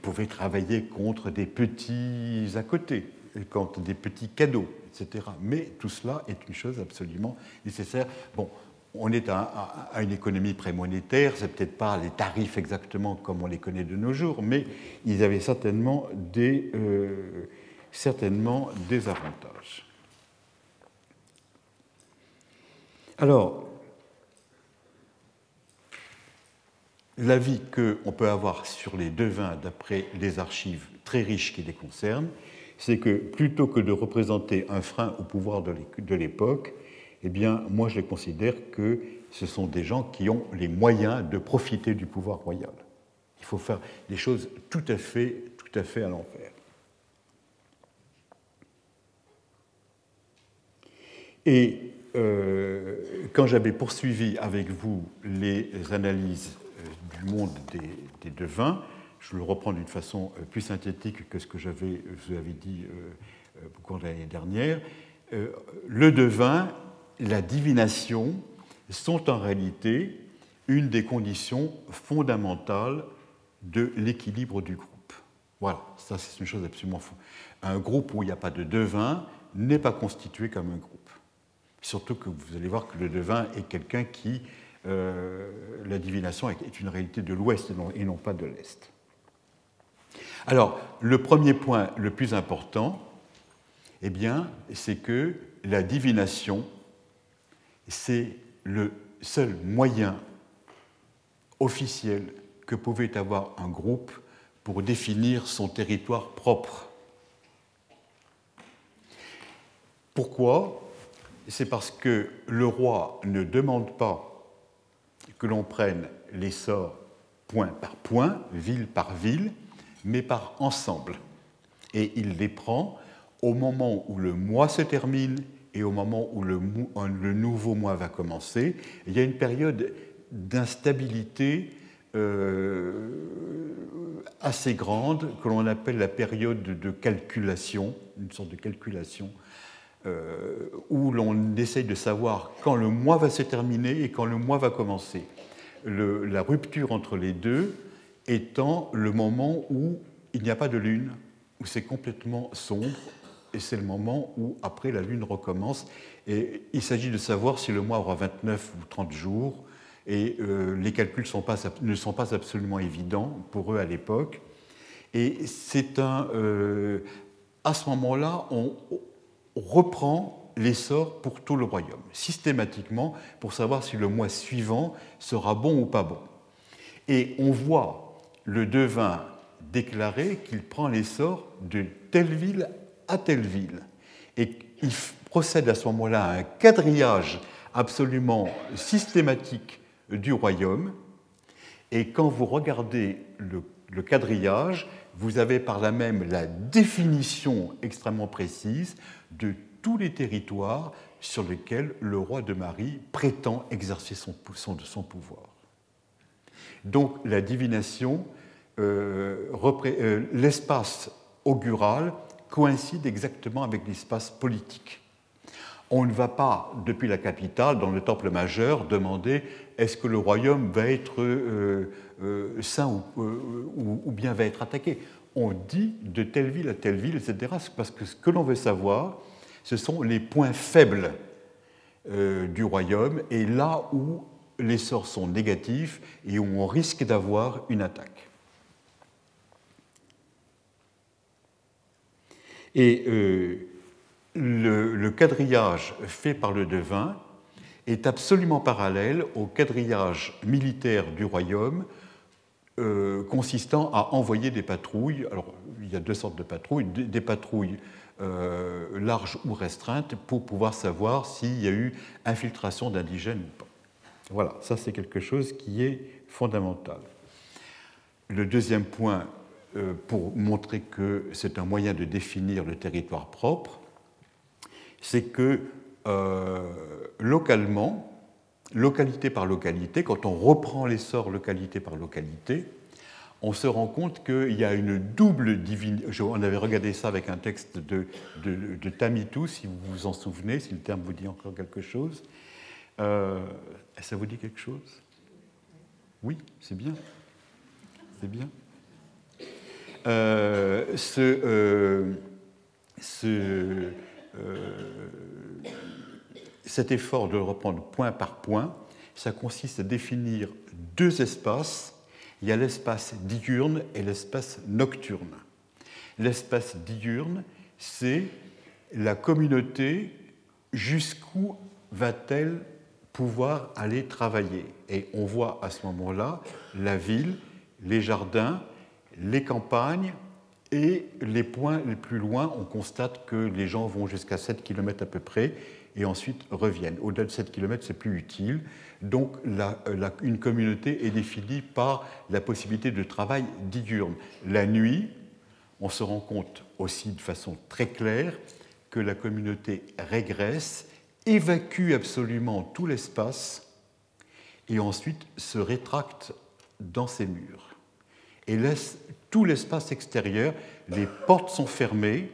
Ils pouvaient travailler contre des petits à côté, contre des petits cadeaux, etc. Mais tout cela est une chose absolument nécessaire. Bon, on est à, une économie prémonétaire, c'est peut-être pas les tarifs exactement comme on les connaît de nos jours, mais ils avaient certainement des, euh, certainement des avantages. Alors, l'avis qu'on peut avoir sur les devins d'après les archives très riches qui les concernent, c'est que plutôt que de représenter un frein au pouvoir de l'époque, eh bien, moi je les considère que ce sont des gens qui ont les moyens de profiter du pouvoir royal. Il faut faire des choses tout à fait, tout à fait à l'envers. Et euh, quand j'avais poursuivi avec vous les analyses du monde des, devins, je le reprends d'une façon euh, plus synthétique que ce que j'avais, vous avais dit au cours de l'année dernière. Le devin, la divination sont en réalité une des conditions fondamentales de l'équilibre du groupe. Voilà, ça c'est une chose absolument fou. Un groupe où il n'y a pas de devin n'est pas constitué comme un groupe. Surtout que vous allez voir que le devin est quelqu'un qui. Euh, la divination est une réalité de l'Ouest et non pas de l'Est. Alors, le premier point le plus important, eh bien, c'est que la divination, c'est le seul moyen officiel que pouvait avoir un groupe pour définir son territoire propre. Pourquoi? C'est parce que le roi ne demande pas que l'on prenne les sorts point par point, ville par ville, mais par ensemble. Et il les prend au moment où le mois se termine et au moment où le, nouveau mois va commencer. Il y a une période d'instabilité euh, assez grande que l'on appelle la période de calculation, une sorte de calculation euh, où l'on essaye de savoir quand le mois va se terminer et quand le mois va commencer. la rupture entre les deux étant le moment où il n'y a pas de lune, où c'est complètement sombre, et c'est le moment où après la lune recommence. Et il s'agit de savoir si le mois aura 29 ou 30 jours, et euh, les calculs ne sont pas absolument évidents pour eux à l'époque. Et c'est un. Euh, à ce moment-là, on, reprend l'essor pour tout le royaume, systématiquement, pour savoir si le mois suivant sera bon ou pas bon. Et on voit le devin déclarer qu'il prend l'essor de telle ville à telle ville. Et il procède à ce moment-là à un quadrillage absolument systématique du royaume. Et quand vous regardez le, le quadrillage, vous avez par là même la définition extrêmement précise de tous les territoires sur lesquels le roi de Marie prétend exercer son, pouvoir. Donc la divination, euh, euh, l'espace augural coïncide exactement avec l'espace politique. On ne va pas, depuis la capitale, dans le temple majeur, demander est-ce que le royaume va être euh, sain ou, ou, bien va être attaqué on dit de telle ville à telle ville, etc. Parce que ce que l'on veut savoir, ce sont les points faibles euh, du royaume et là où les sorts sont négatifs et où on risque d'avoir une attaque. Et euh, le, quadrillage fait par le devin est absolument parallèle au quadrillage militaire du royaume euh, consistant à envoyer des patrouilles. Alors, il y a deux sortes de patrouilles, des, patrouilles euh, larges ou restreintes pour pouvoir savoir s'il y a eu infiltration d'indigènes ou pas. Voilà, ça c'est quelque chose qui est fondamental. Le deuxième point, euh, pour montrer que c'est un moyen de définir le territoire propre, c'est que localement, localité par localité, quand on reprend l'essor localité par localité, on se rend compte qu'il y a une double divinité. On avait regardé ça avec un texte de, de, Tamitou, si vous vous en souvenez, si le terme vous dit encore quelque chose. Euh, ça vous dit quelque chose? Oui, c'est bien. C'est bien. Euh, ce, euh, cet effort de reprendre point par point, ça consiste à définir deux espaces. Il y a l'espace diurne et l'espace nocturne. L'espace diurne, c'est la communauté, jusqu'où va-t-elle pouvoir aller travailler. Et on voit à ce moment-là la ville, les jardins, les campagnes, et les points les plus loin, on constate que les gens vont jusqu'à 7 km à peu près et ensuite reviennent. Au-delà de 7 km, c'est plus utile. Donc une communauté est définie par la possibilité de travail diurne. La nuit, on se rend compte aussi de façon très claire que la communauté régresse, évacue absolument tout l'espace et ensuite se rétracte dans ses murs et laisse tout l'espace extérieur. Les portes sont fermées,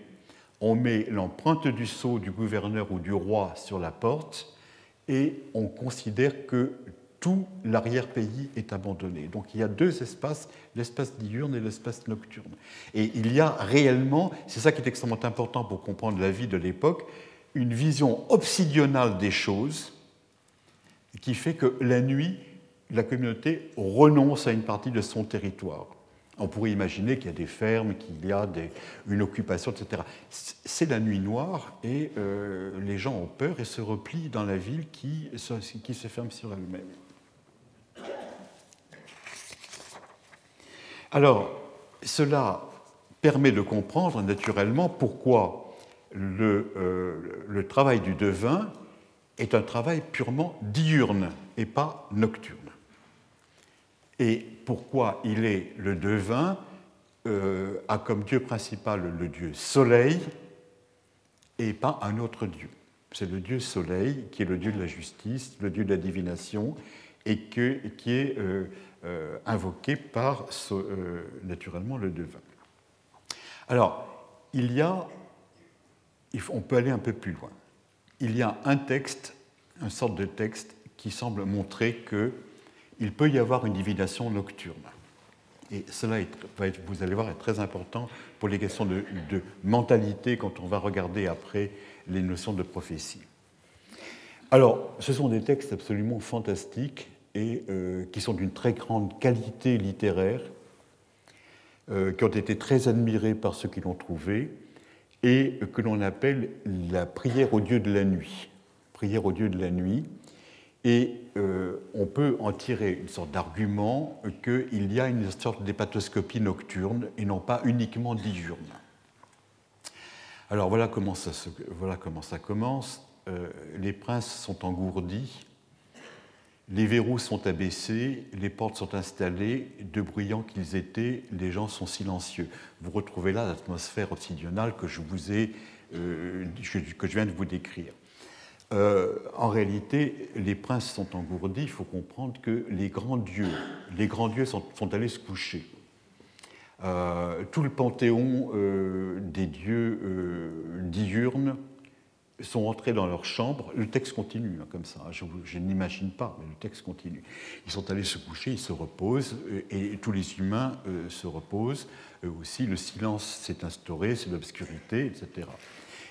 on met l'empreinte du sceau du gouverneur ou du roi sur la porte et on considère que tout l'arrière-pays est abandonné. Donc il y a deux espaces, l'espace diurne et l'espace nocturne. Et il y a réellement, c'est ça qui est extrêmement important pour comprendre la vie de l'époque, une vision obsidionale des choses qui fait que la nuit, la communauté renonce à une partie de son territoire. On pourrait imaginer qu'il y a des fermes, qu'il y a une occupation, etc. C'est la nuit noire et euh, les gens ont peur et se replient dans la ville qui se, ferme sur elle-même. Alors, cela permet de comprendre naturellement pourquoi le, euh, le travail du devin est un travail purement diurne et pas nocturne et pourquoi il est le devin, euh, a comme dieu principal le dieu soleil et pas un autre dieu. C'est le dieu soleil qui est le dieu de la justice, le dieu de la divination et qui est euh, euh, invoqué par naturellement le devin. Alors, il y a, on peut aller un peu plus loin. Il y a un texte, une sorte de texte qui semble montrer que il peut y avoir une divination nocturne. Et cela va être, vous allez voir, est très important pour les questions de, mentalité quand on va regarder après les notions de prophétie. Alors, ce sont des textes absolument fantastiques et euh, qui sont d'une très grande qualité littéraire, euh, qui ont été très admirés par ceux qui l'ont trouvé, et que l'on appelle la prière au Dieu de la nuit. Prière au Dieu de la nuit, et euh, on peut en tirer une sorte d'argument qu'il y a une sorte d'hépatoscopie nocturne et non pas uniquement diurne. Alors voilà comment ça, commence. Euh, les princes sont engourdis, les verrous sont abaissés, les portes sont installées, de bruyants qu'ils étaient, les gens sont silencieux. Vous retrouvez là l'atmosphère obsidionale que je, vous euh, que je viens de vous décrire. Euh, en réalité, les princes sont engourdis. Il faut comprendre que les grands dieux, les grands dieux sont, allés se coucher. Euh, tout le panthéon euh, des dieux diurnes sont entrés dans leur chambre. Le texte continue hein, comme ça. Je, n'imagine pas, mais le texte continue. Ils sont allés se coucher, ils se reposent, et, tous les humains se reposent. Eux aussi, le silence s'est instauré, c'est l'obscurité, etc.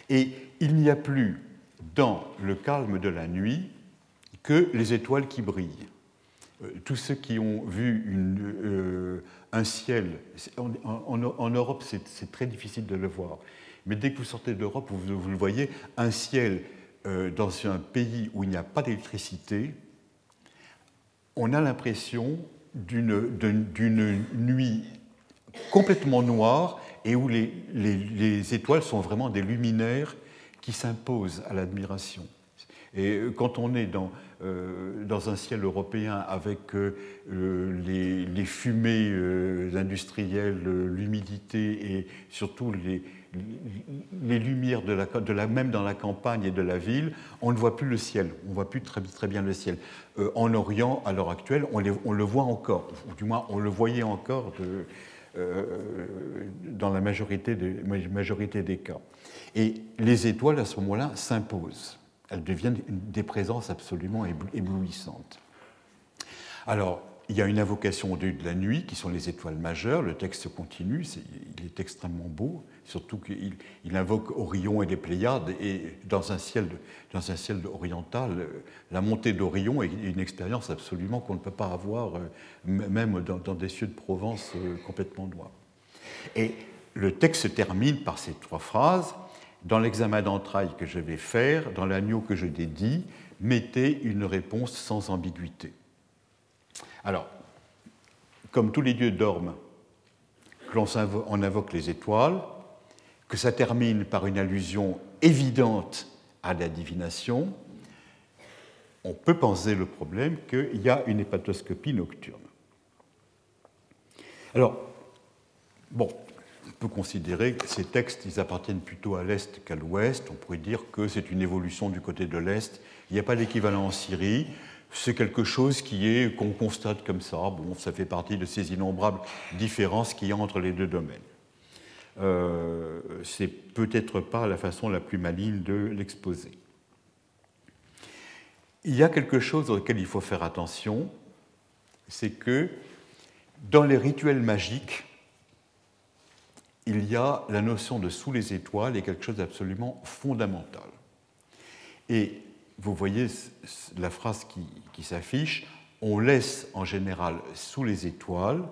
Et il n'y a plus dans le calme de la nuit que les étoiles qui brillent. Euh, tous ceux qui ont vu euh, un ciel, en, Europe c'est très difficile de le voir, mais dès que vous sortez d'Europe, vous, le voyez, un ciel euh, dans un pays où il n'y a pas d'électricité, on a l'impression d'une nuit complètement noire et où les, les, étoiles sont vraiment des luminaires qui s'impose à l'admiration. Et quand on est dans, euh, dans un ciel européen avec euh, les, fumées euh, industrielles, l'humidité et surtout les, les lumières de la, de la, même dans la campagne et de la ville, on ne voit plus le ciel, on ne voit plus très, très bien le ciel. En Orient, à l'heure actuelle, on, le voit encore, ou du moins on le voyait encore dans la majorité, de, majorité des cas. Et les étoiles, à ce moment-là, s'imposent. Elles deviennent des présences absolument éblouissantes. Alors, il y a une invocation de la nuit, qui sont les étoiles majeures. Le texte continue, il est extrêmement beau, surtout qu'il invoque Orion et les Pléiades. Et dans un ciel, dans un ciel oriental, la montée d'Orion est une expérience absolument qu'on ne peut pas avoir, euh, même dans, des cieux de Provence euh, complètement noirs. Et le texte se termine par ces trois phrases. Dans l'examen d'entrailles que je vais faire, dans l'agneau que je dédie, mettez une réponse sans ambiguïté. Alors, comme tous les dieux dorment, que l'on invoque les étoiles, que ça termine par une allusion évidente à la divination, on peut penser le problème qu'il y a une hépatoscopie nocturne. Alors, bon, on peut considérer que ces textes, ils appartiennent plutôt à l'Est qu'à l'Ouest. On pourrait dire que c'est une évolution du côté de l'Est. Il n'y a pas d'équivalent en Syrie c'est quelque chose qui est qu'on constate comme ça. Bon, ça fait partie de ces innombrables différences qu'il y a entre les deux domaines. Euh, c'est peut-être pas la façon la plus maligne de l'exposer. Il y a quelque chose auquel il faut faire attention, c'est que dans les rituels magiques, il y a la notion de sous les étoiles et quelque chose d'absolument fondamental. Et vous voyez la phrase qui, s'affiche, on laisse en général sous les étoiles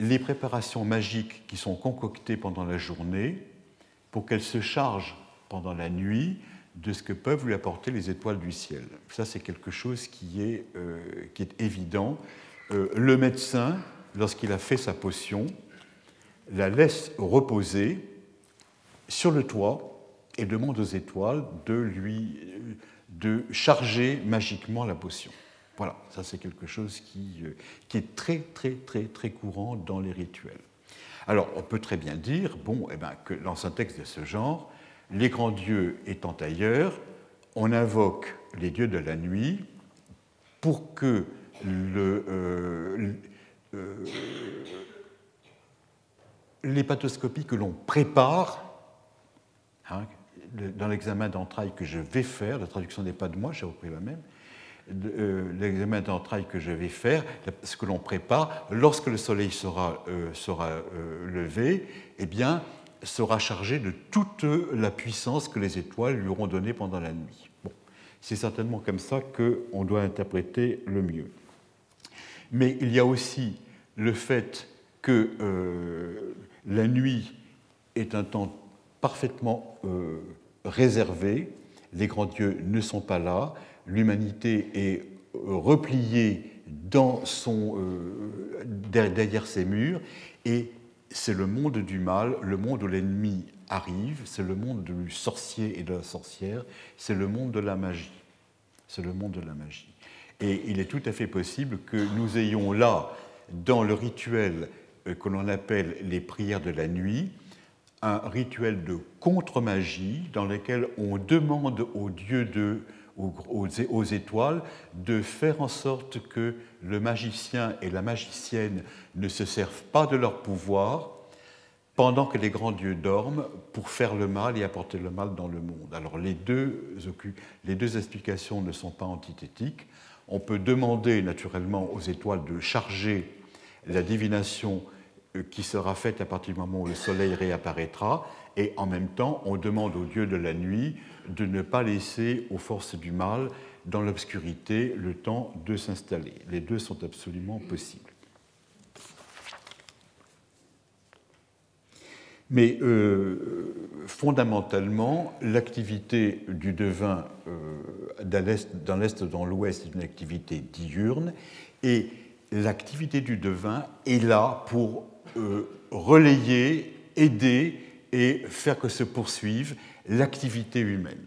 les préparations magiques qui sont concoctées pendant la journée pour qu'elles se chargent pendant la nuit de ce que peuvent lui apporter les étoiles du ciel. Ça, c'est quelque chose qui est, euh, évident. Euh, le médecin, lorsqu'il a fait sa potion, la laisse reposer sur le toit et demande aux étoiles de lui de charger magiquement la potion. Voilà, ça c'est quelque chose qui, euh, qui, est très très très très courant dans les rituels. Alors on peut très bien dire, bon, eh ben, que dans un texte de ce genre, les grands dieux étant ailleurs, on invoque les dieux de la nuit pour que le, euh, euh, l'hépatoscopie que l'on prépare, hein, dans l'examen d'entrailles que je vais faire, la traduction n'est pas de moi, j'ai repris la même, euh, l'examen d'entrailles que je vais faire, ce que l'on prépare, lorsque le soleil sera, euh, euh, levé, eh bien, sera chargé de toute la puissance que les étoiles lui auront donnée pendant la nuit. Bon, c'est certainement comme ça qu'on doit interpréter le mieux. Mais il y a aussi le fait que la nuit est un temps parfaitement réservé, les grands dieux ne sont pas là, l'humanité est repliée dans son, euh, derrière ses murs, et c'est le monde du mal, le monde où l'ennemi arrive, c'est le monde du sorcier et de la sorcière, c'est le monde de la magie. C'est le monde de la magie. Et il est tout à fait possible que nous ayons là, dans le rituel euh, que l'on appelle les prières de la nuit, un rituel de contre-magie dans lequel on demande aux dieux de, aux, étoiles de faire en sorte que le magicien et la magicienne ne se servent pas de leur pouvoir pendant que les grands dieux dorment pour faire le mal et apporter le mal dans le monde. Alors les deux, les deux explications ne sont pas antithétiques. On peut demander naturellement aux étoiles de charger la divination euh, qui sera faite à partir du moment où le soleil réapparaîtra, et en même temps, on demande aux dieux de la nuit de ne pas laisser aux forces du mal dans l'obscurité le temps de s'installer. Les deux sont absolument possibles. Mais euh, fondamentalement, l'activité du devin euh, dans l'Est dans l'Ouest est une activité diurne, et l'activité du devin est là pour euh, relayer, aider et faire que se poursuive l'activité humaine.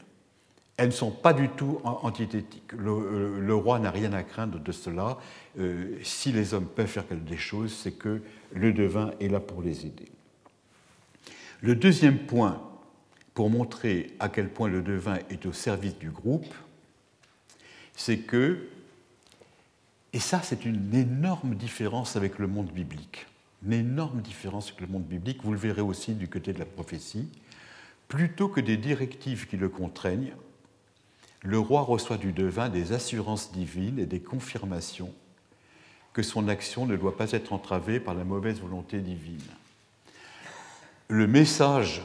Elles ne sont pas du tout antithétiques. Le, euh, roi n'a rien à craindre de cela. Euh, si les hommes peuvent faire des choses, c'est que le devin est là pour les aider. Le deuxième point, pour montrer à quel point le devin est au service du groupe, c'est que, et ça c'est une énorme différence avec le monde biblique, une énorme différence avec le monde biblique, vous le verrez aussi du côté de la prophétie, plutôt que des directives qui le contraignent, le roi reçoit du devin des assurances divines et des confirmations que son action ne doit pas être entravée par la mauvaise volonté divine. Le message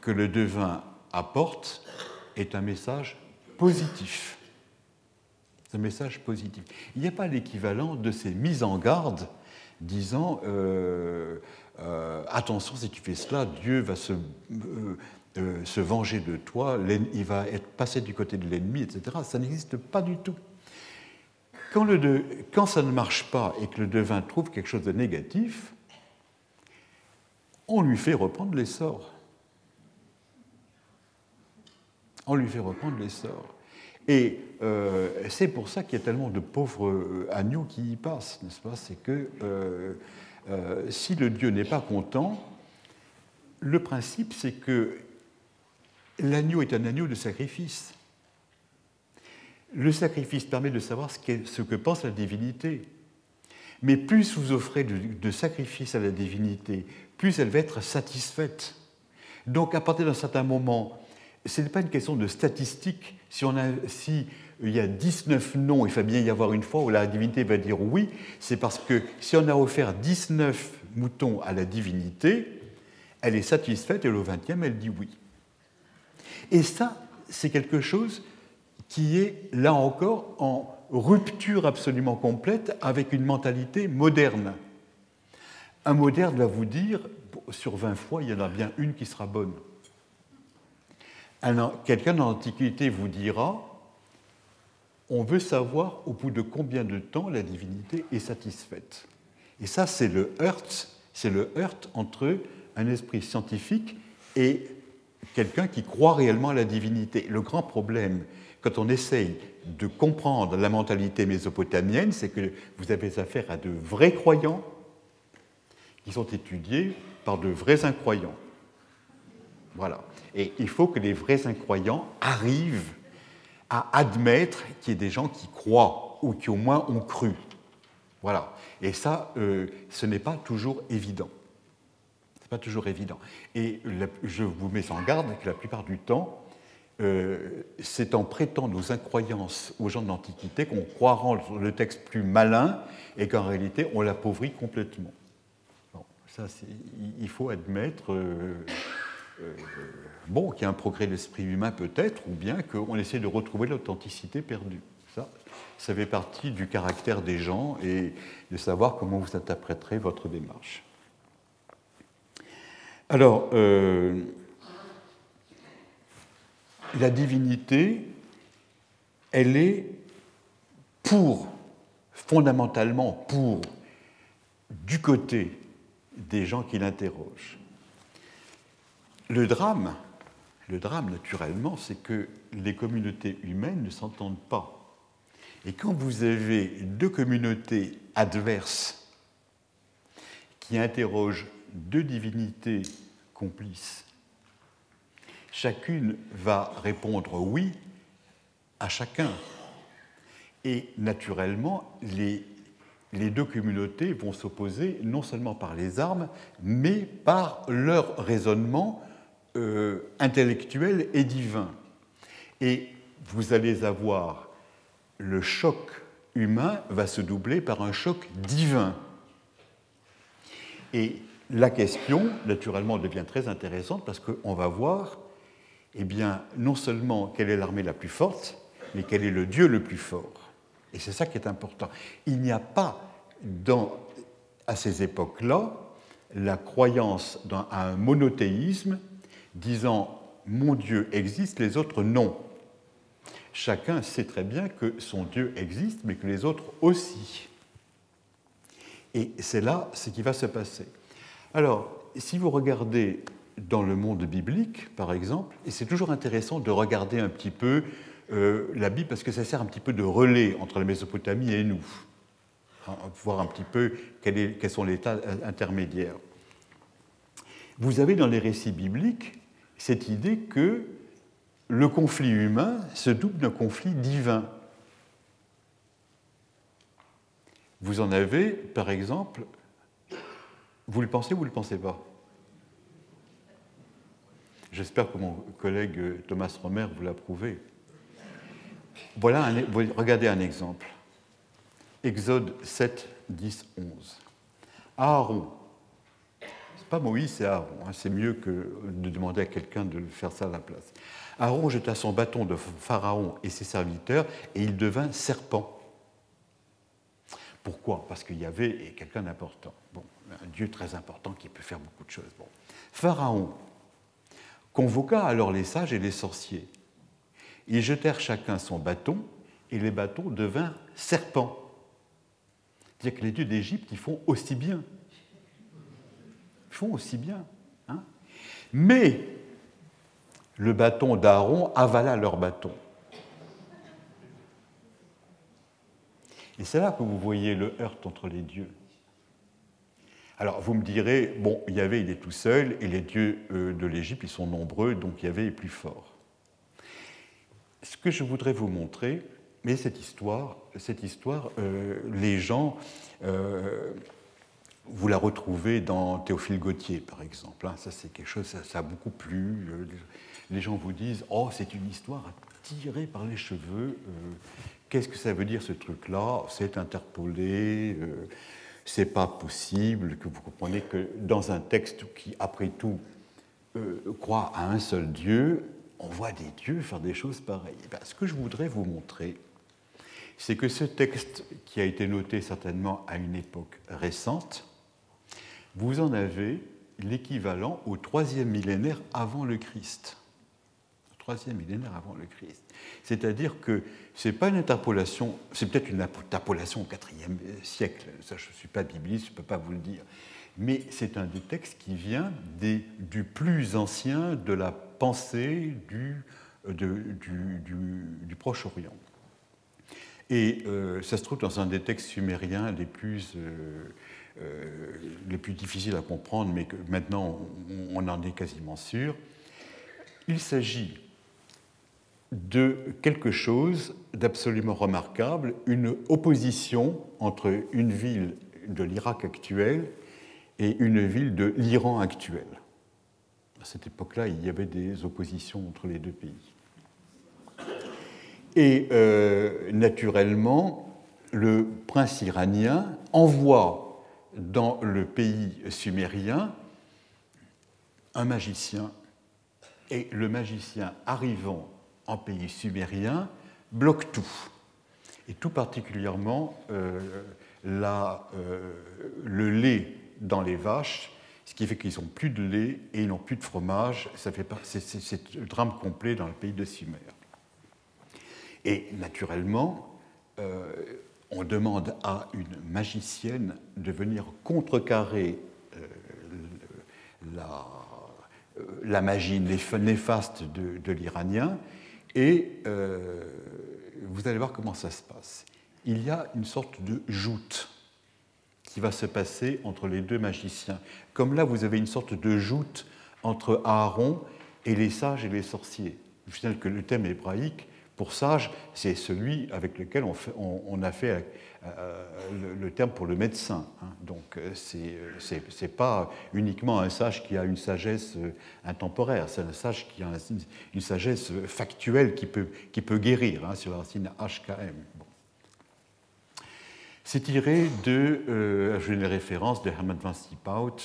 que le devin apporte est un message positif. Un message positif. Il n'y a pas l'équivalent de ces mises en garde disant euh, euh, attention, si tu fais cela, Dieu va se, euh, venger de toi, il va être passé du côté de l'ennemi, etc. Ça n'existe pas du tout. Quand, quand ça ne marche pas et que le devin trouve quelque chose de négatif, on lui fait reprendre l'essor. On lui fait reprendre l'essor. Et euh, c'est pour ça qu'il y a tellement de pauvres euh, agneaux qui y passent, n'est-ce pas? C'est que euh, si le Dieu n'est pas content, le principe c'est que l'agneau est un agneau de sacrifice. Le sacrifice permet de savoir ce, que pense la divinité. Mais plus vous offrez de, de sacrifice à la divinité, plus elle va être satisfaite. Donc à partir d'un certain moment, ce n'est pas une question de statistique. Si, on a, si il y a 19 noms, il faut bien y avoir une fois où la divinité va dire oui, c'est parce que si on a offert 19 moutons à la divinité, elle est satisfaite et le 20e, elle dit oui. Et ça, c'est quelque chose qui est, là encore, en rupture absolument complète avec une mentalité moderne. Un moderne va vous dire, sur 20 fois, il y en a bien une qui sera bonne. Quelqu'un dans l'Antiquité vous dira, on veut savoir au bout de combien de temps la divinité est satisfaite. Et ça, c'est le heurt, c'est le heurt entre un esprit scientifique et quelqu'un qui croit réellement à la divinité. Le grand problème, quand on essaye de comprendre la mentalité mésopotamienne, c'est que vous avez affaire à de vrais croyants qui sont étudiés par de vrais incroyants. Voilà. Et il faut que les vrais incroyants arrivent à admettre qu'il y ait des gens qui croient ou qui au moins ont cru. Voilà. Et ça, euh, ce n'est pas toujours évident. Ce n'est pas toujours évident. Et je vous mets en garde que la plupart du temps, euh, c'est en prêtant nos incroyances aux gens de l'Antiquité qu'on croira le texte plus malin et qu'en réalité, on l'appauvrit complètement. ça, il faut admettre. Euh, bon, qu'il y a un progrès de l'esprit humain peut-être, ou bien qu'on essaie de retrouver l'authenticité perdue. Ça, ça fait partie du caractère des gens et de savoir comment vous interpréterez votre démarche. Alors, euh, la divinité, elle est pour, fondamentalement pour, du côté des gens qui l'interrogent. Le drame, le drame naturellement, c'est que les communautés humaines ne s'entendent pas. Et quand vous avez deux communautés adverses qui interrogent deux divinités complices, chacune va répondre oui à chacun. Et naturellement, les, les deux communautés vont s'opposer non seulement par les armes, mais par leur raisonnement euh, intellectuel et divin. Et vous allez avoir le choc humain va se doubler par un choc divin. Et la question, naturellement, devient très intéressante parce qu'on va voir, eh bien, non seulement quelle est l'armée la plus forte, mais quel est le Dieu le plus fort. Et c'est ça qui est important. Il n'y a pas, dans, à ces époques-là, la croyance dans, à un monothéisme disant Mon Dieu existe, les autres non. Chacun sait très bien que son Dieu existe, mais que les autres aussi. Et c'est là ce qui va se passer. Alors, si vous regardez dans le monde biblique, par exemple, et c'est toujours intéressant de regarder un petit peu euh, la Bible parce que ça sert un petit peu de relais entre la Mésopotamie et nous, hein, voir un petit peu quels sont les états intermédiaires. vous avez dans les récits bibliques cette idée que le conflit humain se double d'un conflit divin. Vous en avez, par exemple, vous le pensez ou vous ne le pensez pas? J'espère que mon collègue Thomas Romer vous l'a prouvé. Voilà, regardez un exemple. Exode 7, 10, 11. Aaron, pas Moïse, c'est Aaron. Hein, c'est mieux que de demander à quelqu'un de faire ça à la place. Aaron jeta son bâton de Pharaon et ses serviteurs et il devint serpent. Pourquoi? Parce qu'il y avait quelqu'un d'important. Bon, un Dieu très important qui peut faire beaucoup de choses. Bon. Pharaon convoqua alors les sages et les sorciers. Ils jetèrent chacun son bâton et les bâtons devinrent serpents. C'est-à-dire que les dieux d'Égypte, ils font aussi bien. Font aussi bien. Hein Mais le bâton d'Aaron avala leur bâton. Et c'est là que vous voyez le heurt entre les dieux. Alors vous me direz, bon, Yahvé il est tout seul et les dieux euh, de l'Égypte ils sont nombreux, donc Yahvé est plus fort. Ce que je voudrais vous montrer, mais cette histoire, cette histoire, euh, les gens, euh, vous la retrouvez dans Théophile Gautier par exemple. Hein. ça c'est quelque chose, ça, a beaucoup plu. les gens vous disent, oh c'est une histoire tirée par les cheveux. Qu'est-ce que ça veut dire ce truc-là? C'est interpolé c'est pas possible que vous compreniez que dans un texte qui, après tout, euh, croit à un seul Dieu, on voit des dieux faire des choses pareilles. Eh ce que je voudrais vous montrer, c'est que ce texte, qui a été noté certainement à une époque récente, vous en avez l'équivalent au troisième millénaire avant le Christ. Troisième millénaire avant le Christ. C'est-à-dire que ce n'est pas une interpolation, c'est peut-être une interpolation au IVe siècle, ça je ne suis pas bibliste, je ne peux pas vous le dire, mais c'est un des textes qui vient du plus ancien de la pensée du, Proche-Orient. Et euh, ça se trouve dans un des textes sumériens les plus, euh, les plus difficiles à comprendre, mais que maintenant on en est quasiment sûr. Il s'agit de quelque chose d'absolument remarquable, une opposition entre une ville de l'Irak actuel et une ville de l'Iran actuel. À cette époque-là, il y avait des oppositions entre les deux pays. Et euh, naturellement, le prince iranien envoie dans le pays sumérien un magicien. Et le magicien arrivant en pays sumérien bloque tout. Et tout particulièrement euh, euh, le lait dans les vaches, ce qui fait qu'ils n'ont plus de lait et ils n'ont plus de fromage. C'est, le drame complet dans le pays de Sumer. Et naturellement, euh, on demande à une magicienne de venir contrecarrer la, la, magie néfaste de, de l'Iranien et euh, vous allez voir comment ça se passe. Il y a une sorte de joute qui va se passer entre les deux magiciens. Comme là, vous avez une sorte de joute entre Aaron et les sages et les sorciers. Je signale que le thème hébraïque, pour sage, c'est celui avec lequel on, a fait euh, le, terme pour le médecin. Hein. Donc euh, ce n'est pas uniquement un sage qui a une sagesse euh, intemporaire, c'est un sage qui a une sagesse factuelle qui peut, guérir hein, sur la racine HKM. C'est tiré de, je vais les références de Hermann van Stiepaut,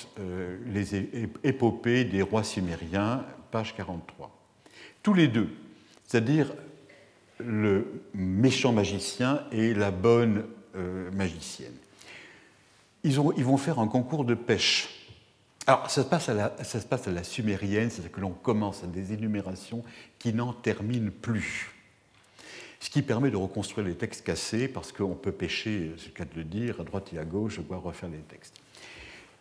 Les épopées des rois sumériens, page 43. Tous les deux, c'est-à-dire le méchant magicien et la bonne euh, magicienne. Ils, vont faire un concours de pêche. Alors, ça se passe à la, ça se passe à la sumérienne, c'est-à-dire que l'on commence à des énumérations qui n'en terminent plus. Ce qui permet de reconstruire les textes cassés, parce qu'on peut pêcher, c'est le cas de le dire, à droite et à gauche, dois refaire les textes.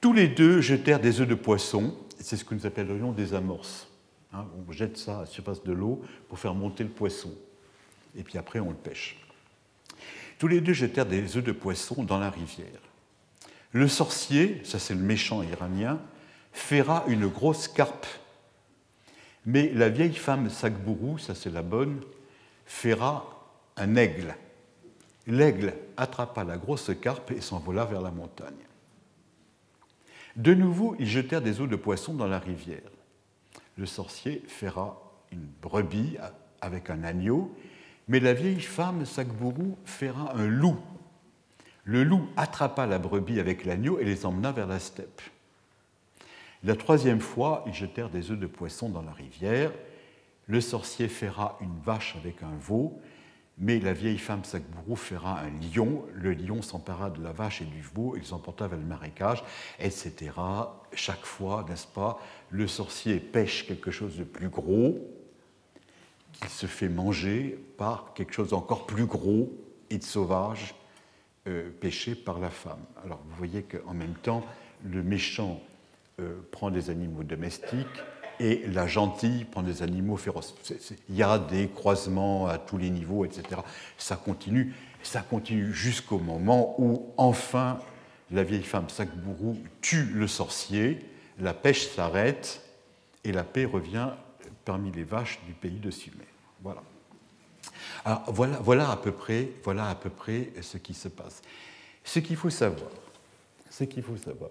Tous les deux jetèrent des œufs de poisson, c'est ce que nous appellerions des amorces. Hein, on jette ça à la surface de l'eau pour faire monter le poisson et puis après on le pêche. Tous les deux jetèrent des œufs de poisson dans la rivière. Le sorcier, ça c'est le méchant iranien, fera une grosse carpe. Mais la vieille femme Sagbourou, ça c'est la bonne, fera un aigle. L'aigle attrapa la grosse carpe et s'envola vers la montagne. De nouveau, ils jetèrent des eaux de poisson dans la rivière. Le sorcier fera une brebis avec un agneau, mais la vieille femme Sagbourou fera un loup. Le loup attrapa la brebis avec l'agneau et les emmena vers la steppe. La troisième fois, ils jetèrent des œufs de poisson dans la rivière. Le sorcier fera une vache avec un veau, mais la vieille femme Sagbourou fera un lion. Le lion s'empara de la vache et du veau, ils emporta vers le marécage, etc. Chaque fois, n'est-ce pas, le sorcier pêche quelque chose de plus gros, qui se fait manger par quelque chose d'encore plus gros et de sauvage, euh, pêché par la femme. Alors vous voyez qu'en même temps, le méchant euh, prend des animaux domestiques et la gentille prend des animaux féroces. Il y a des croisements à tous les niveaux, etc. Ça continue, ça continue jusqu'au moment où enfin la vieille femme Sakbourou tue le sorcier, la pêche s'arrête et la paix revient parmi les vaches du pays de Sumer. Voilà. Alors voilà, voilà, à peu près, voilà à peu près ce qui se passe. Ce qu'il faut savoir, ce qu'il faut savoir,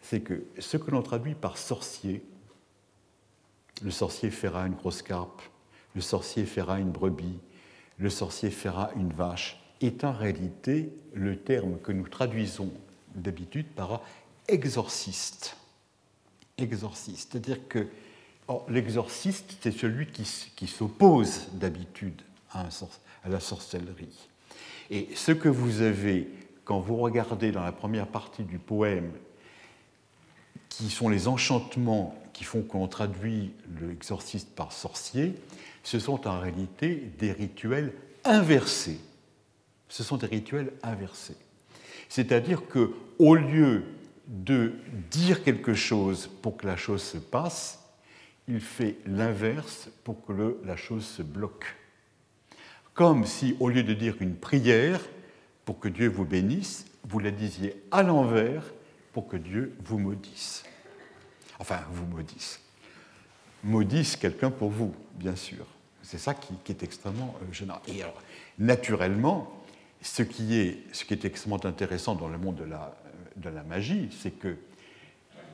c'est que ce que l'on traduit par sorcier, le sorcier fera une grosse carpe, le sorcier fera une brebis, le sorcier fera une vache, est en réalité le terme que nous traduisons d'habitude par exorciste. Exorciste, c'est-à-dire que l'exorciste, c'est celui qui, s'oppose d'habitude à, à la sorcellerie. Et ce que vous avez, quand vous regardez dans la première partie du poème qui sont les enchantements qui font qu'on traduit l'exorciste par sorcier, ce sont en réalité des rituels inversés. Ce sont des rituels inversés. C'est-à-dire que au lieu de dire quelque chose pour que la chose se passe, il fait l'inverse pour que la chose se bloque. Comme si, au lieu de dire une prière pour que Dieu vous bénisse, vous la disiez à l'envers pour que Dieu vous maudisse. Enfin, vous maudisse. Maudisse quelqu'un pour vous, bien sûr. C'est ça qui, est extrêmement euh, gênant. Et alors, naturellement, ce qui, est, extrêmement intéressant dans le monde de la, de la magie, c'est que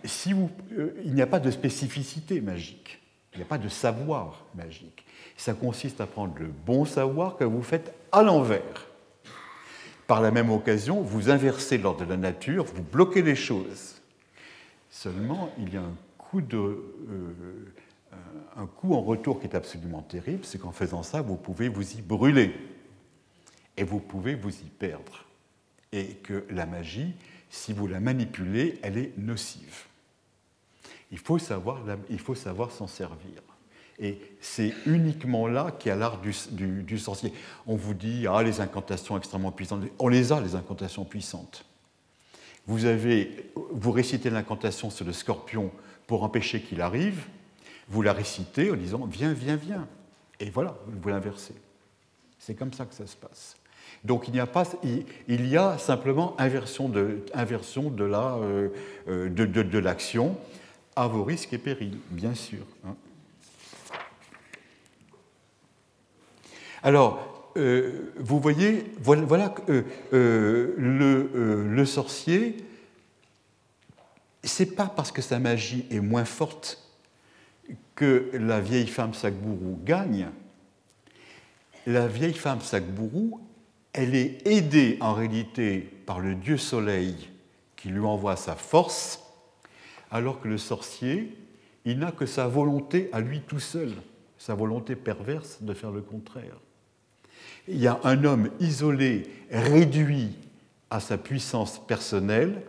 euh, il n'y a pas de spécificité magique, il n'y a pas de savoir magique. Ça consiste à prendre le bon savoir que vous faites à l'envers. Par la même occasion, vous inversez l'ordre de la nature, vous bloquez les choses. Seulement, il y a un coup, de, euh, un coup en retour qui est absolument terrible, c'est qu'en faisant ça, vous pouvez vous y brûler et vous pouvez vous y perdre. Et que la magie, si vous la manipulez, elle est nocive. Il faut savoir, il faut savoir s'en servir. Et c'est uniquement là qu'il y a l'art du, sorcier. On vous dit, ah, les incantations extrêmement puissantes. On les a, les incantations puissantes. Vous, avez, vous récitez l'incantation sur le scorpion pour empêcher qu'il arrive. Vous la récitez en disant, viens, viens, viens. Et voilà, vous l'inversez. C'est comme ça que ça se passe. Donc il n'y a pas, il, y a simplement inversion de, inversion de la, euh, euh, de, de, l'action à vos risques et périls, bien sûr. Hein. Alors, euh, vous voyez, voilà, euh, le, euh, le, sorcier, c'est pas parce que sa magie est moins forte que la vieille femme Sagbourou gagne. La vieille femme Sagbourou, elle est aidée en réalité par le dieu soleil qui lui envoie sa force, alors que le sorcier, il n'a que sa volonté à lui tout seul, sa volonté perverse de faire le contraire il y a un homme isolé, réduit à sa puissance personnelle,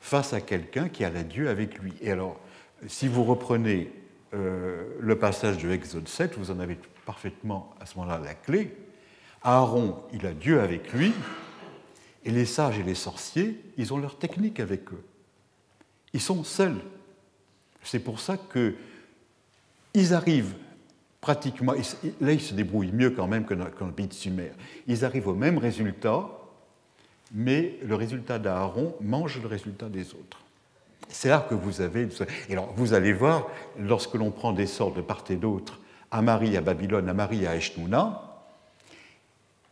face à quelqu'un qui a la Dieu avec lui. Et alors, si vous reprenez euh, le passage de Exode 7, vous en avez parfaitement à ce moment-là la clé. Aaron, il a Dieu avec lui, et les sages et les sorciers, ils ont leur technique avec eux. Ils sont seuls. C'est pour ça qu'ils arrivent pratiquement, là ils se débrouillent mieux quand même que dans, le pays de Sumer. Ils arrivent au même résultat, mais le résultat d'Aaron mange le résultat des autres. C'est là que vous avez. Et alors, vous allez voir, lorsque l'on prend des sorts de part et d'autre, à Marie à Babylone, à Marie à Eshnouna,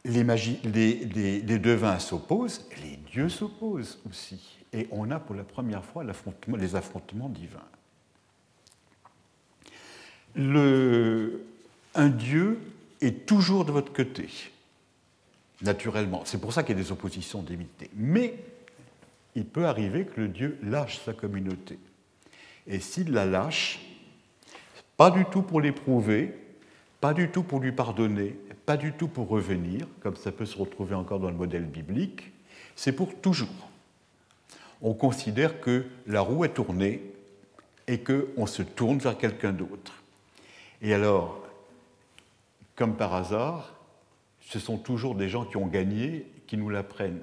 les, les, les, devins s'opposent, les dieux s'opposent aussi. Et on a pour la première fois les affrontements divins. Un dieu est toujours de votre côté, naturellement. C'est pour ça qu'il y a des oppositions d'éviter. Mais il peut arriver que le dieu lâche sa communauté. Et s'il la lâche, pas du tout pour l'éprouver, pas du tout pour lui pardonner, pas du tout pour revenir, comme ça peut se retrouver encore dans le modèle biblique, c'est pour toujours. On considère que la roue est tournée et qu'on se tourne vers quelqu'un d'autre. Et alors, comme par hasard, ce sont toujours des gens qui ont gagné qui nous l'apprennent.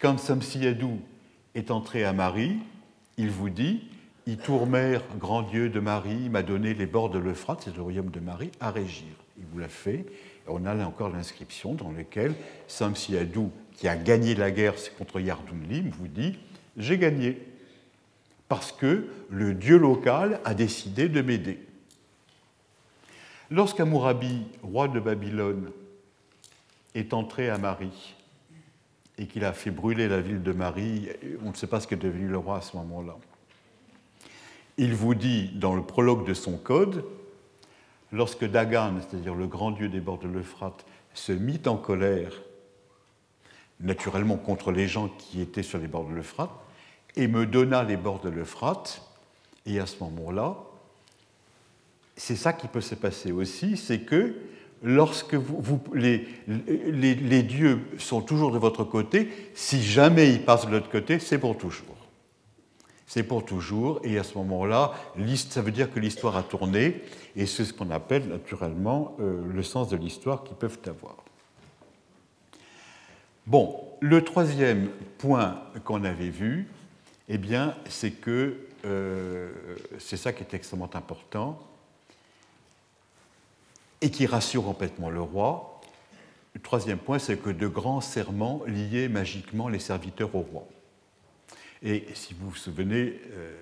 Quand Samsiadou est entré à Marie, il vous dit Itourmer, grand Dieu de Marie, m'a donné les bords de l'Euphrate, c'est le royaume de Marie, à régir. Il vous l'a fait on a là encore l'inscription dans laquelle Samsiadou, qui a gagné la guerre contre Yardounlim, vous dit J'ai gagné, parce que le dieu local a décidé de m'aider. Lorsqu'Amourabi, roi de Babylone, est entré à Marie et qu'il a fait brûler la ville de Marie, on ne sait pas ce qu'est devenu le roi à ce moment-là. Il vous dit dans le prologue de son code lorsque Dagan, c'est-à-dire le grand dieu des bords de l'Euphrate, se mit en colère, naturellement contre les gens qui étaient sur les bords de l'Euphrate, et me donna les bords de l'Euphrate, et à ce moment-là, c'est ça qui peut se passer aussi, c'est que lorsque vous, les, les, dieux sont toujours de votre côté, si jamais ils passent de l'autre côté, c'est pour toujours. C'est pour toujours, et à ce moment-là, ça veut dire que l'histoire a tourné, et c'est ce qu'on appelle naturellement euh, le sens de l'histoire qu'ils peuvent avoir. Bon, le troisième point qu'on avait vu, eh bien, c'est que euh, c'est ça qui est extrêmement important et qui rassure complètement le roi. Le troisième point, c'est que de grands serments liaient magiquement les serviteurs au roi. Et si vous vous souvenez, euh,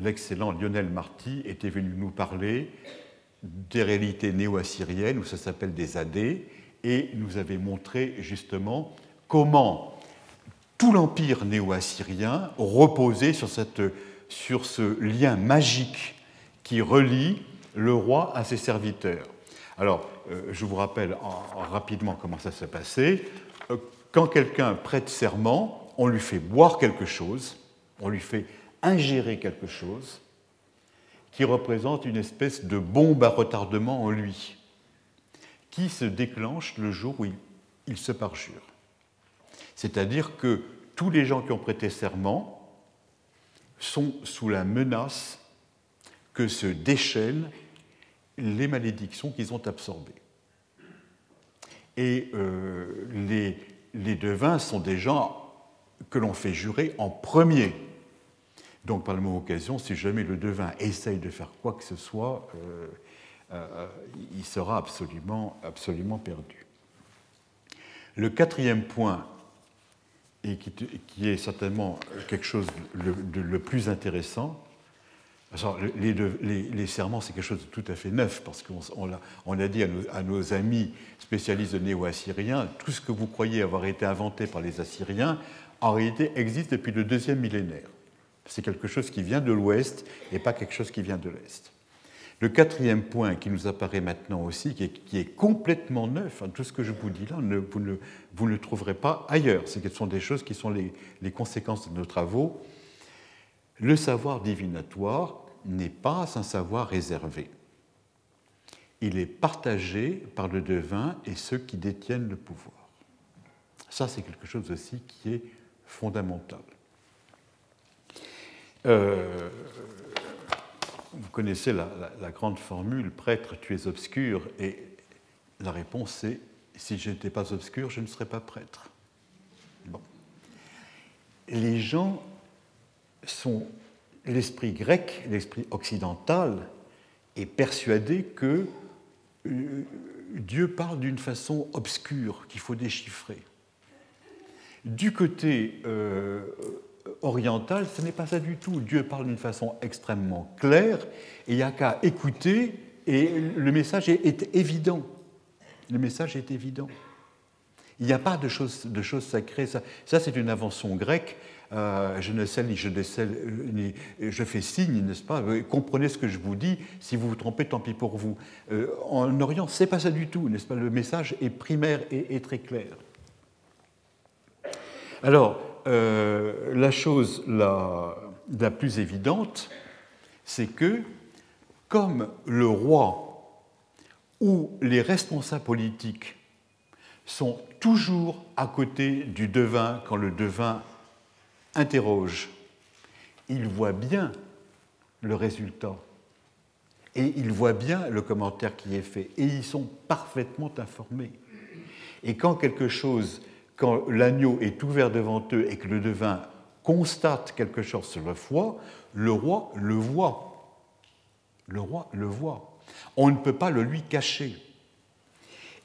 l'excellent Lionel Marty était venu nous parler des réalités néo-assyriennes, où ça s'appelle des AD, et nous avait montré justement comment tout l'empire néo-assyrien reposait sur, sur ce lien magique qui relie le roi à ses serviteurs. Alors, euh, je vous rappelle rapidement comment ça s'est passé. Euh, quand quelqu'un prête serment, on lui fait boire quelque chose, on lui fait ingérer quelque chose qui représente une espèce de bombe à retardement en lui, qui se déclenche le jour où il, se parjure. C'est-à-dire que tous les gens qui ont prêté serment sont sous la menace que se déchaînent les malédictions qu'ils ont absorbées. Et euh, les, devins sont des gens que l'on fait jurer en premier donc, par la même occasion, si jamais le devin essaye de faire quoi que ce soit, euh, euh, il sera absolument, absolument perdu. Le quatrième point, et qui, est certainement quelque chose de le, plus intéressant, les, serments, c'est quelque chose de tout à fait neuf, parce qu'on on a, dit à nos, à nos, amis spécialistes néo-assyriens, tout ce que vous croyez avoir été inventé par les Assyriens, en réalité existe depuis le deuxième millénaire. C'est quelque chose qui vient de l'Ouest et pas quelque chose qui vient de l'Est. Le quatrième point qui nous apparaît maintenant aussi, qui est, complètement neuf, hein, tout ce que je vous dis là, vous, ne, le trouverez pas ailleurs. Ce sont des choses qui sont les, les conséquences de nos travaux. Le savoir divinatoire n'est pas un savoir réservé. Il est partagé par le devin et ceux qui détiennent le pouvoir. Ça, c'est quelque chose aussi qui est fondamental. Euh, vous connaissez la, grande formule prêtre, tu es obscur, et la réponse est si je n'étais pas obscur, je ne serais pas prêtre. Les gens sont. L'esprit grec, l'esprit occidental, est persuadé que euh, Dieu parle d'une façon obscure qu'il faut déchiffrer. Du côté euh, orientale, ce n'est pas ça du tout. Dieu parle d'une façon extrêmement claire, et il n'y a qu'à écouter, et le message est, évident. Le message est évident. Il n'y a pas de choses, de sacrées. Ça, c'est une invention grecque. Euh, je ne sais ni je décèle, ni je fais signe, n'est-ce pas? Comprenez ce que je vous dis. Si vous vous trompez, tant pis pour vous. Euh, en Orient, c'est pas ça du tout, n'est-ce pas? Le message est primaire et, très clair. Alors, euh, la chose la, plus évidente, c'est que comme le roi ou les responsables politiques sont toujours à côté du devin quand le devin interroge, il voit bien le résultat et il voit bien le commentaire qui est fait et ils sont parfaitement informés. Et quand quelque chose, quand l'agneau est ouvert devant eux et que le devin constate quelque chose sur le foie, le roi le voit. Le roi le voit. On ne peut pas le lui cacher.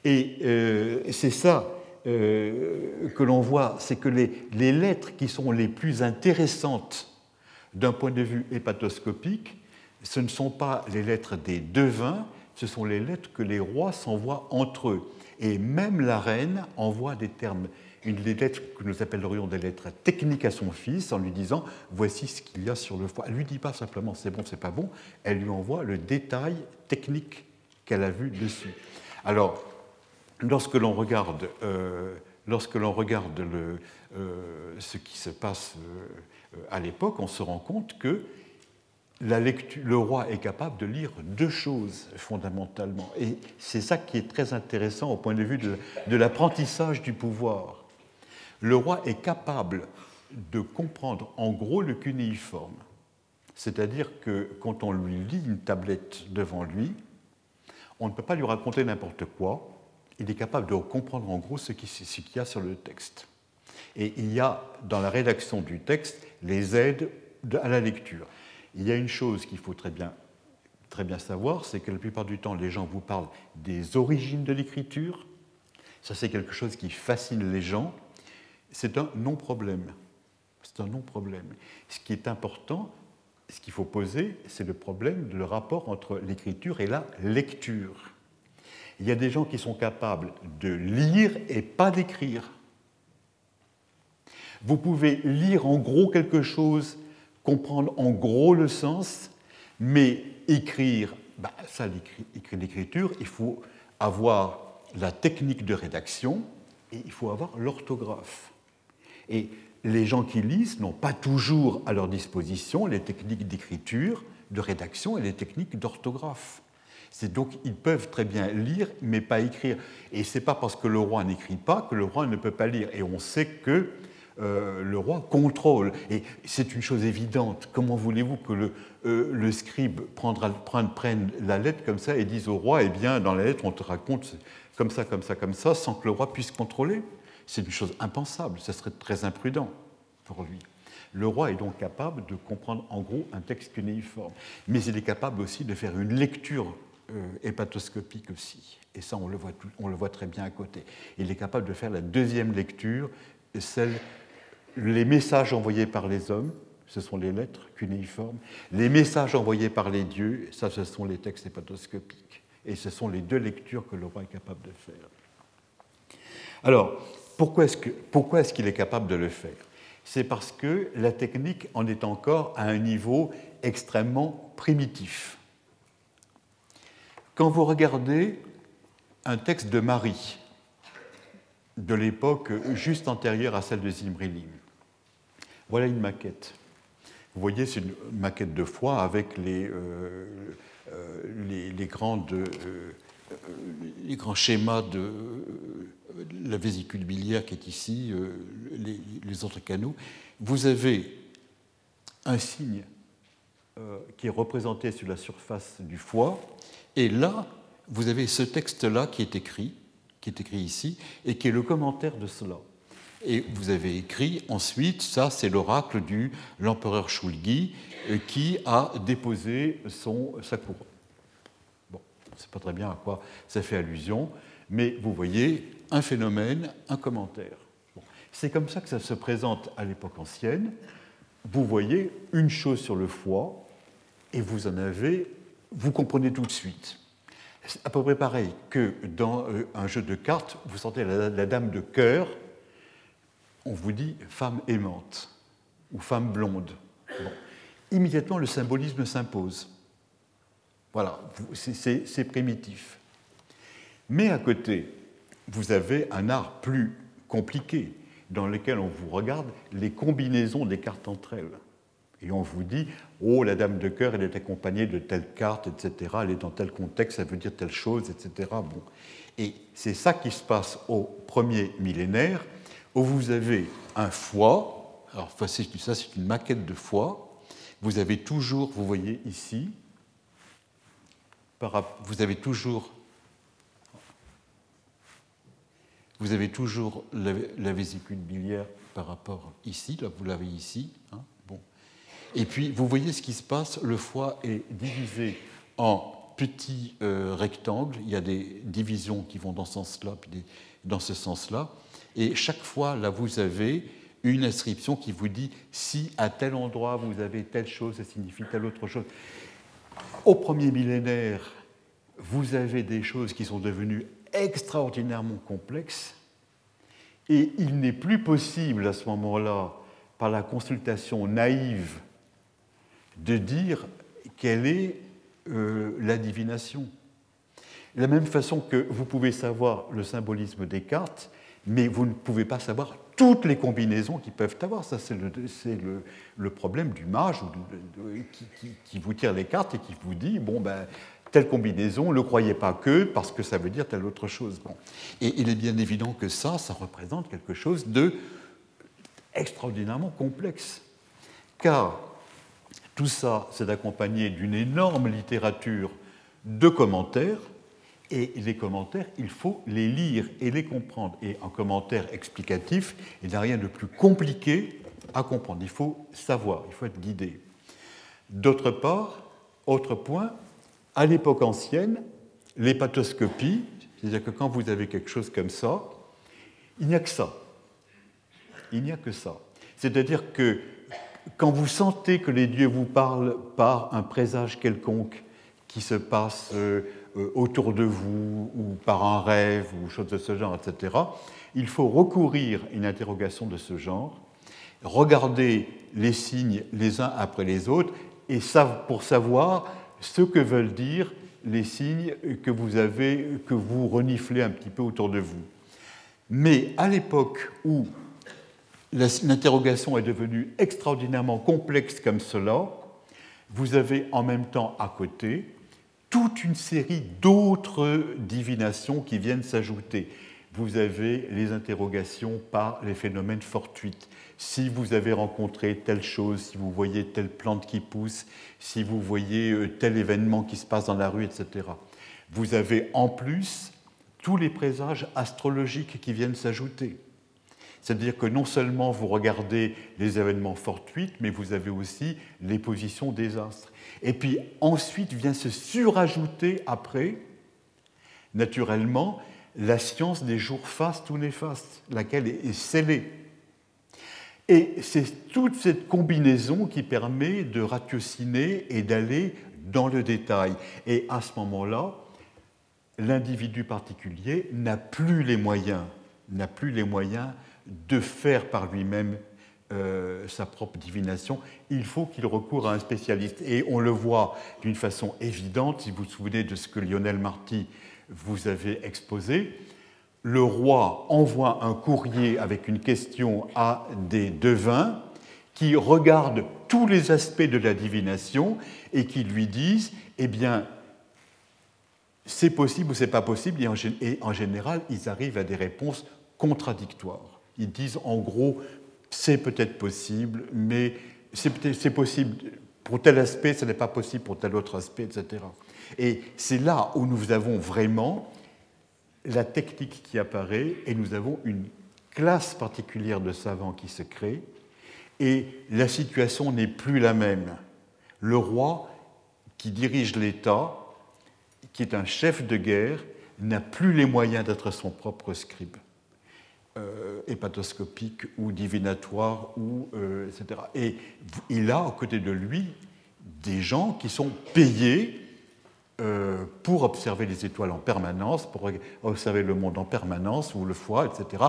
Et euh, c'est ça euh, que l'on voit, c'est que les, lettres qui sont les plus intéressantes d'un point de vue hépatoscopique, ce ne sont pas les lettres des devins, ce sont les lettres que les rois s'envoient entre eux. Et même la reine envoie des termes, une des lettres que nous appellerions des lettres techniques à son fils en lui disant voici ce qu'il y a sur le foie. Elle lui dit pas simplement c'est bon, c'est pas bon, elle lui envoie le détail technique qu'elle a vu dessus. Alors, lorsque l'on regarde, euh, lorsque l'on regarde euh, ce qui se passe euh, à l'époque, on se rend compte que le roi est capable de lire deux choses fondamentalement. Et c'est ça qui est très intéressant au point de vue de l'apprentissage du pouvoir. Le roi est capable de comprendre en gros le cunéiforme. C'est-à-dire que quand on lui lit une tablette devant lui, on ne peut pas lui raconter n'importe quoi, il est capable de comprendre en gros ce qu'il y a sur le texte. Et il y a dans la rédaction du texte les aides à la lecture. Il y a une chose qu'il faut très bien, très bien savoir, c'est que la plupart du temps, les gens vous parlent des origines de l'écriture. Ça, c'est quelque chose qui fascine les gens. C'est un non-problème. C'est un non-problème. Ce qui est important, ce qu'il faut poser, c'est le problème, le rapport entre l'écriture et la lecture il y a des gens qui sont capables de lire et pas d'écrire. Vous pouvez lire en gros quelque chose, comprendre en gros le sens, mais écrire, bah, ça, l'écriture, il faut avoir la technique de rédaction et il faut avoir l'orthographe. Et les gens qui lisent n'ont pas toujours à leur disposition les techniques d'écriture, de rédaction et les techniques d'orthographe. C'est donc ils peuvent très bien lire, mais pas écrire. Et c'est pas parce que le roi n'écrit pas que le roi ne peut pas lire. Et on sait que euh, le roi contrôle. Et c'est une chose évidente. Comment voulez-vous que le, euh, scribe prenne la lettre comme ça et dise au roi, eh bien, dans la lettre, on te raconte comme ça, comme ça, comme ça, sans que le roi puisse contrôler? C'est une chose impensable. Ça serait très imprudent pour lui. Le roi est donc capable de comprendre en gros un texte cunéiforme, mais il est capable aussi de faire une lecture euh, hépatoscopique aussi. Et ça, on le, voit on le voit très bien à côté. Il est capable de faire la deuxième lecture, celle, les messages envoyés par les hommes, ce sont les lettres cunéiformes. Les messages envoyés par les dieux, ça, ce sont les textes hépatoscopiques. Et ce sont les deux lectures que le roi est capable de faire. Alors, pourquoi est-ce qu'il est, capable de le faire? C'est parce que la technique en est encore à un niveau extrêmement primitif. Quand vous regardez un texte de Marie, de l'époque juste antérieure à celle de Zimrilim, voilà une maquette. Vous voyez, c'est une maquette de foie avec les, euh, euh, les, grandes, euh, les grands schémas de la vésicule biliaire qui est ici, les, les, autres canaux. Vous avez un signe qui est représenté sur la surface du foie et là, vous avez ce texte-là qui est écrit, qui est écrit ici, et qui est le commentaire de cela. Et vous avez écrit ensuite, ça c'est l'oracle du l'empereur Shulgi euh, qui a déposé son, sa couronne. Ne sait pas très bien à quoi ça fait allusion, mais vous voyez un phénomène, un commentaire. C'est comme ça que ça se présente à l'époque ancienne. vous voyez une chose sur le foie et vous en avez, vous comprenez tout de suite. C'est à peu près pareil que dans euh, un jeu de cartes, vous sentez la, dame de cœur, on vous dit femme aimante ou femme blonde. Immédiatement, le symbolisme s'impose. Voilà, c'est primitif. Mais à côté, vous avez un art plus compliqué, dans lequel on vous regarde les combinaisons des cartes entre elles. Et on vous dit, oh, la dame de cœur, elle est accompagnée de telle carte, etc., elle est dans tel contexte, ça veut dire telle chose, etc. Bon. Et c'est ça qui se passe au premier millénaire, où vous avez un foie, alors ça c'est une maquette de foie, vous avez toujours, vous voyez ici, vous avez toujours vous avez toujours la, vésicule biliaire par rapport ici, là vous l'avez ici. Hein, bon. Et puis vous voyez ce qui se passe, le foie est divisé en petits euh, rectangles, il y a des divisions qui vont dans ce sens-là, puis dans ce sens-là, et chaque fois, là, vous avez une inscription qui vous dit si à tel endroit vous avez telle chose, ça signifie telle autre chose. Au premier millénaire, vous avez des choses qui sont devenues extraordinairement complexes et il n'est plus possible à ce moment-là, par la consultation naïve, de dire quelle est euh, la divination. De la même façon que vous pouvez savoir le symbolisme des cartes, mais vous ne pouvez pas savoir toutes les combinaisons qui peuvent avoir. Ça, c'est le, problème du mage qui, vous tire les cartes et qui vous dit bon, ben, telle combinaison, ne croyez pas que, parce que ça veut dire telle autre chose. Et il est bien évident que ça, ça représente quelque chose de extraordinairement complexe. Car tout ça, c'est accompagné d'une énorme littérature de commentaires, et les commentaires, il faut les lire et les comprendre. Et en commentaire explicatif, il n'y a rien de plus compliqué à comprendre. Il faut savoir, il faut être guidé. D'autre part, autre point, à l'époque ancienne, l'hépatoscopie, c'est-à-dire que quand vous avez quelque chose comme ça, il n'y a que ça. Il n'y a que ça. C'est-à-dire que quand vous sentez que les dieux vous parlent par un présage quelconque qui se passe euh, autour de vous ou par un rêve ou chose de ce genre, etc., il faut recourir à une interrogation de ce genre, regarder les signes les uns après les autres et pour savoir ce que veulent dire les signes que vous avez, que vous reniflez un petit peu autour de vous. Mais à l'époque où l'interrogation est devenue extraordinairement complexe comme cela, vous avez en même temps à côté toute une série d'autres divinations qui viennent s'ajouter. Vous avez les interrogations par les phénomènes fortuits si vous avez rencontré telle chose, si vous voyez telle plante qui pousse, si vous voyez euh, tel événement qui se passe dans la rue, etc. Vous avez en plus tous les présages astrologiques qui viennent s'ajouter. C'est-à-dire que non seulement vous regardez les événements fortuits, mais vous avez aussi les positions des astres. Et puis ensuite vient se surajouter après, naturellement, la science des jours fastes ou néfastes, laquelle est scellée et c'est toute cette combinaison qui permet de ratiociner et d'aller dans le détail. Et à ce moment-là, l'individu particulier n'a plus les moyens, n'a plus les moyens de faire par lui-même euh, sa propre divination. Il faut qu'il recourt à un spécialiste. Et on le voit d'une façon évidente, si vous vous souvenez de ce que Lionel Marty vous avait exposé le roi envoie un courrier avec une question à des devins qui regardent tous les aspects de la divination et qui lui disent, eh bien, c'est possible ou c'est pas possible, et en, général, ils arrivent à des réponses contradictoires. Ils disent, en gros, c'est peut-être possible, mais c'est possible pour tel aspect, ce n'est pas possible pour tel autre aspect, etc. Et c'est là où nous avons vraiment la technique qui apparaît et nous avons une classe particulière de savants qui se crée et la situation n'est plus la même. Le roi qui dirige l'État, qui est un chef de guerre, n'a plus les moyens d'être son propre scribe. Euh, hépatoscopiques ou divinatoires, ou, etc. Et il a à côté de lui des gens qui sont payés pour observer les étoiles en permanence, pour observer le monde en permanence, ou le foie, etc.,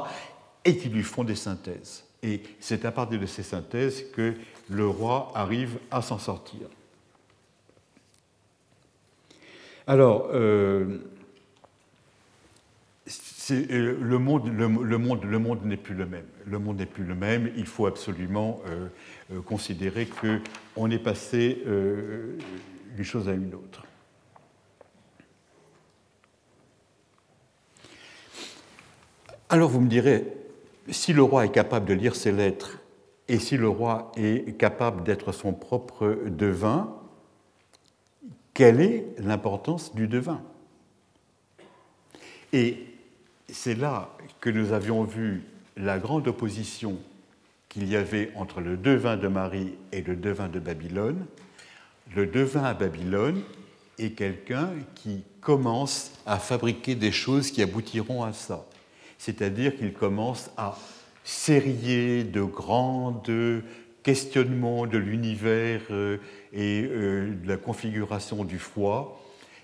et qui lui font des synthèses. Et c'est à partir de ces synthèses que le roi arrive à s'en sortir. Alors, euh, euh, le monde, le, monde, le monde n'est plus le même. Le monde n'est plus le même. Il faut absolument euh, considérer qu'on est passé d'une chose à une autre. Alors vous me direz, si le roi est capable de lire ses lettres et si le roi est capable d'être son propre devin, quelle est l'importance du devin? Et c'est là que nous avions vu la grande opposition qu'il y avait entre le devin de Marie et le devin de Babylone. Le devin à Babylone est quelqu'un qui commence à fabriquer des choses qui aboutiront à ça. C'est-à-dire qu'il commence à serrer de grands questionnements de l'univers euh, et euh, de la configuration du foie,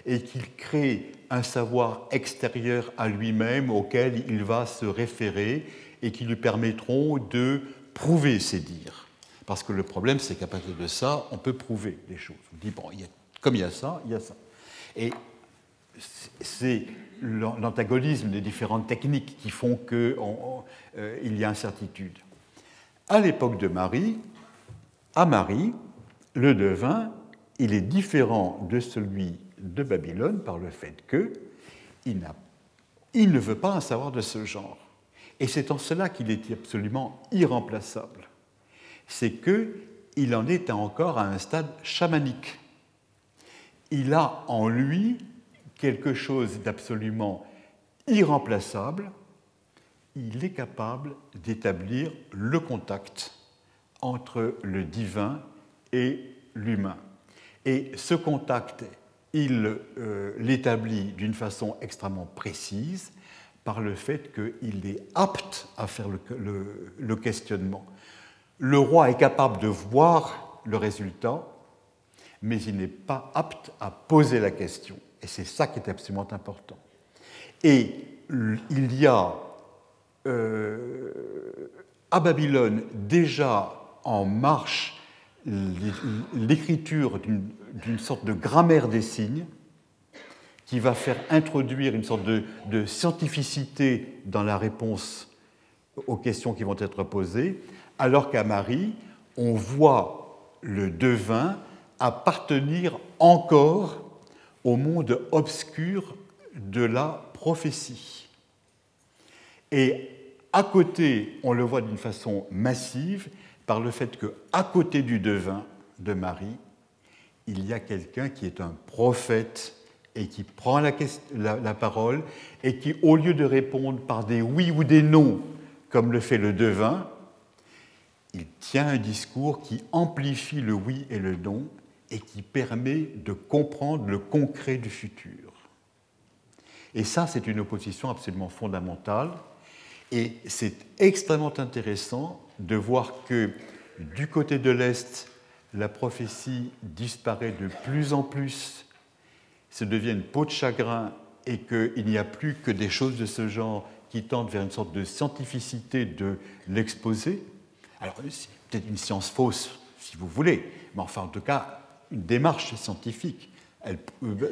et qu'il crée un savoir extérieur à lui-même auquel il va se référer et qui lui permettront de prouver ses dires. Parce que le problème, c'est qu'à partir de ça, on peut prouver des choses. On dit, bon, comme il y a ça, il y a ça. Et c'est l'antagonisme des différentes techniques qui font qu'il euh, y a incertitude. À l'époque de Marie, à Marie, le devin, il est différent de celui de Babylone par le fait que il, il ne veut pas un savoir de ce genre. Et c'est en cela qu'il est absolument irremplaçable. C'est qu'il en est encore à un stade chamanique. Il a en lui quelque chose d'absolument irremplaçable. Il est capable d'établir le contact entre le divin et l'humain. Et ce contact, il euh, l'établit d'une façon extrêmement précise par le fait qu'il est apte à faire le, questionnement. Le roi est capable de voir le résultat, mais il n'est pas apte à poser la question. Et c'est ça qui est absolument important. Et il y a euh, à Babylone déjà en marche l'écriture d'une sorte de grammaire des signes qui va faire introduire une sorte de, scientificité dans la réponse aux questions qui vont être posées, alors qu'à Marie, on voit le devin appartenir encore au monde obscur de la prophétie. Et à côté, on le voit d'une façon massive, par le fait qu'à côté du devin de Marie, il y a quelqu'un qui est un prophète et qui prend la, la, parole et qui, au lieu de répondre par des oui ou des non, comme le fait le devin, il tient un discours qui amplifie le oui et le non et qui permet de comprendre le concret du futur. Et ça, c'est une opposition absolument fondamentale. Et c'est extrêmement intéressant de voir que du côté de l'Est, la prophétie disparaît de plus en plus, se devient une peau de chagrin et qu'il n'y a plus que des choses de ce genre qui tendent vers une sorte de scientificité de l'exposé. Alors, c'est peut-être une science fausse, si vous voulez, mais enfin, en tout cas, une démarche scientifique,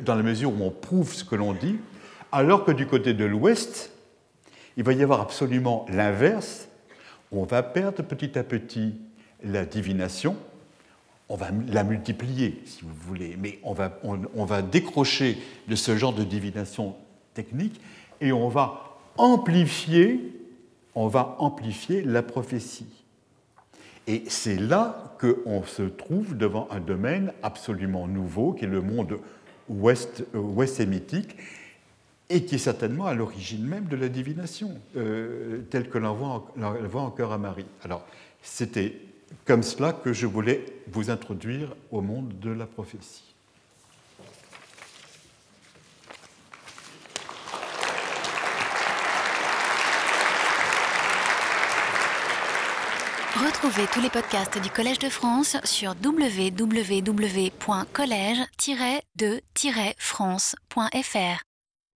dans la mesure où on prouve ce que l'on dit, alors que du côté de l'Ouest, il va y avoir absolument l'inverse, on va perdre petit à petit la divination, on va la multiplier, si vous voulez, mais on va, décrocher de ce genre de divination technique et on va amplifier, on va amplifier la prophétie. Et c'est là qu'on se trouve devant un domaine absolument nouveau, qui est le monde ouest, euh, ouest sémitique, et qui est certainement à l'origine même de la divination, euh, telle que l'on voit, encore à Marie. Alors, c'était comme cela que je voulais vous introduire au monde de la prophétie. Retrouvez tous les podcasts du Collège de France sur www.collège-de-france.fr.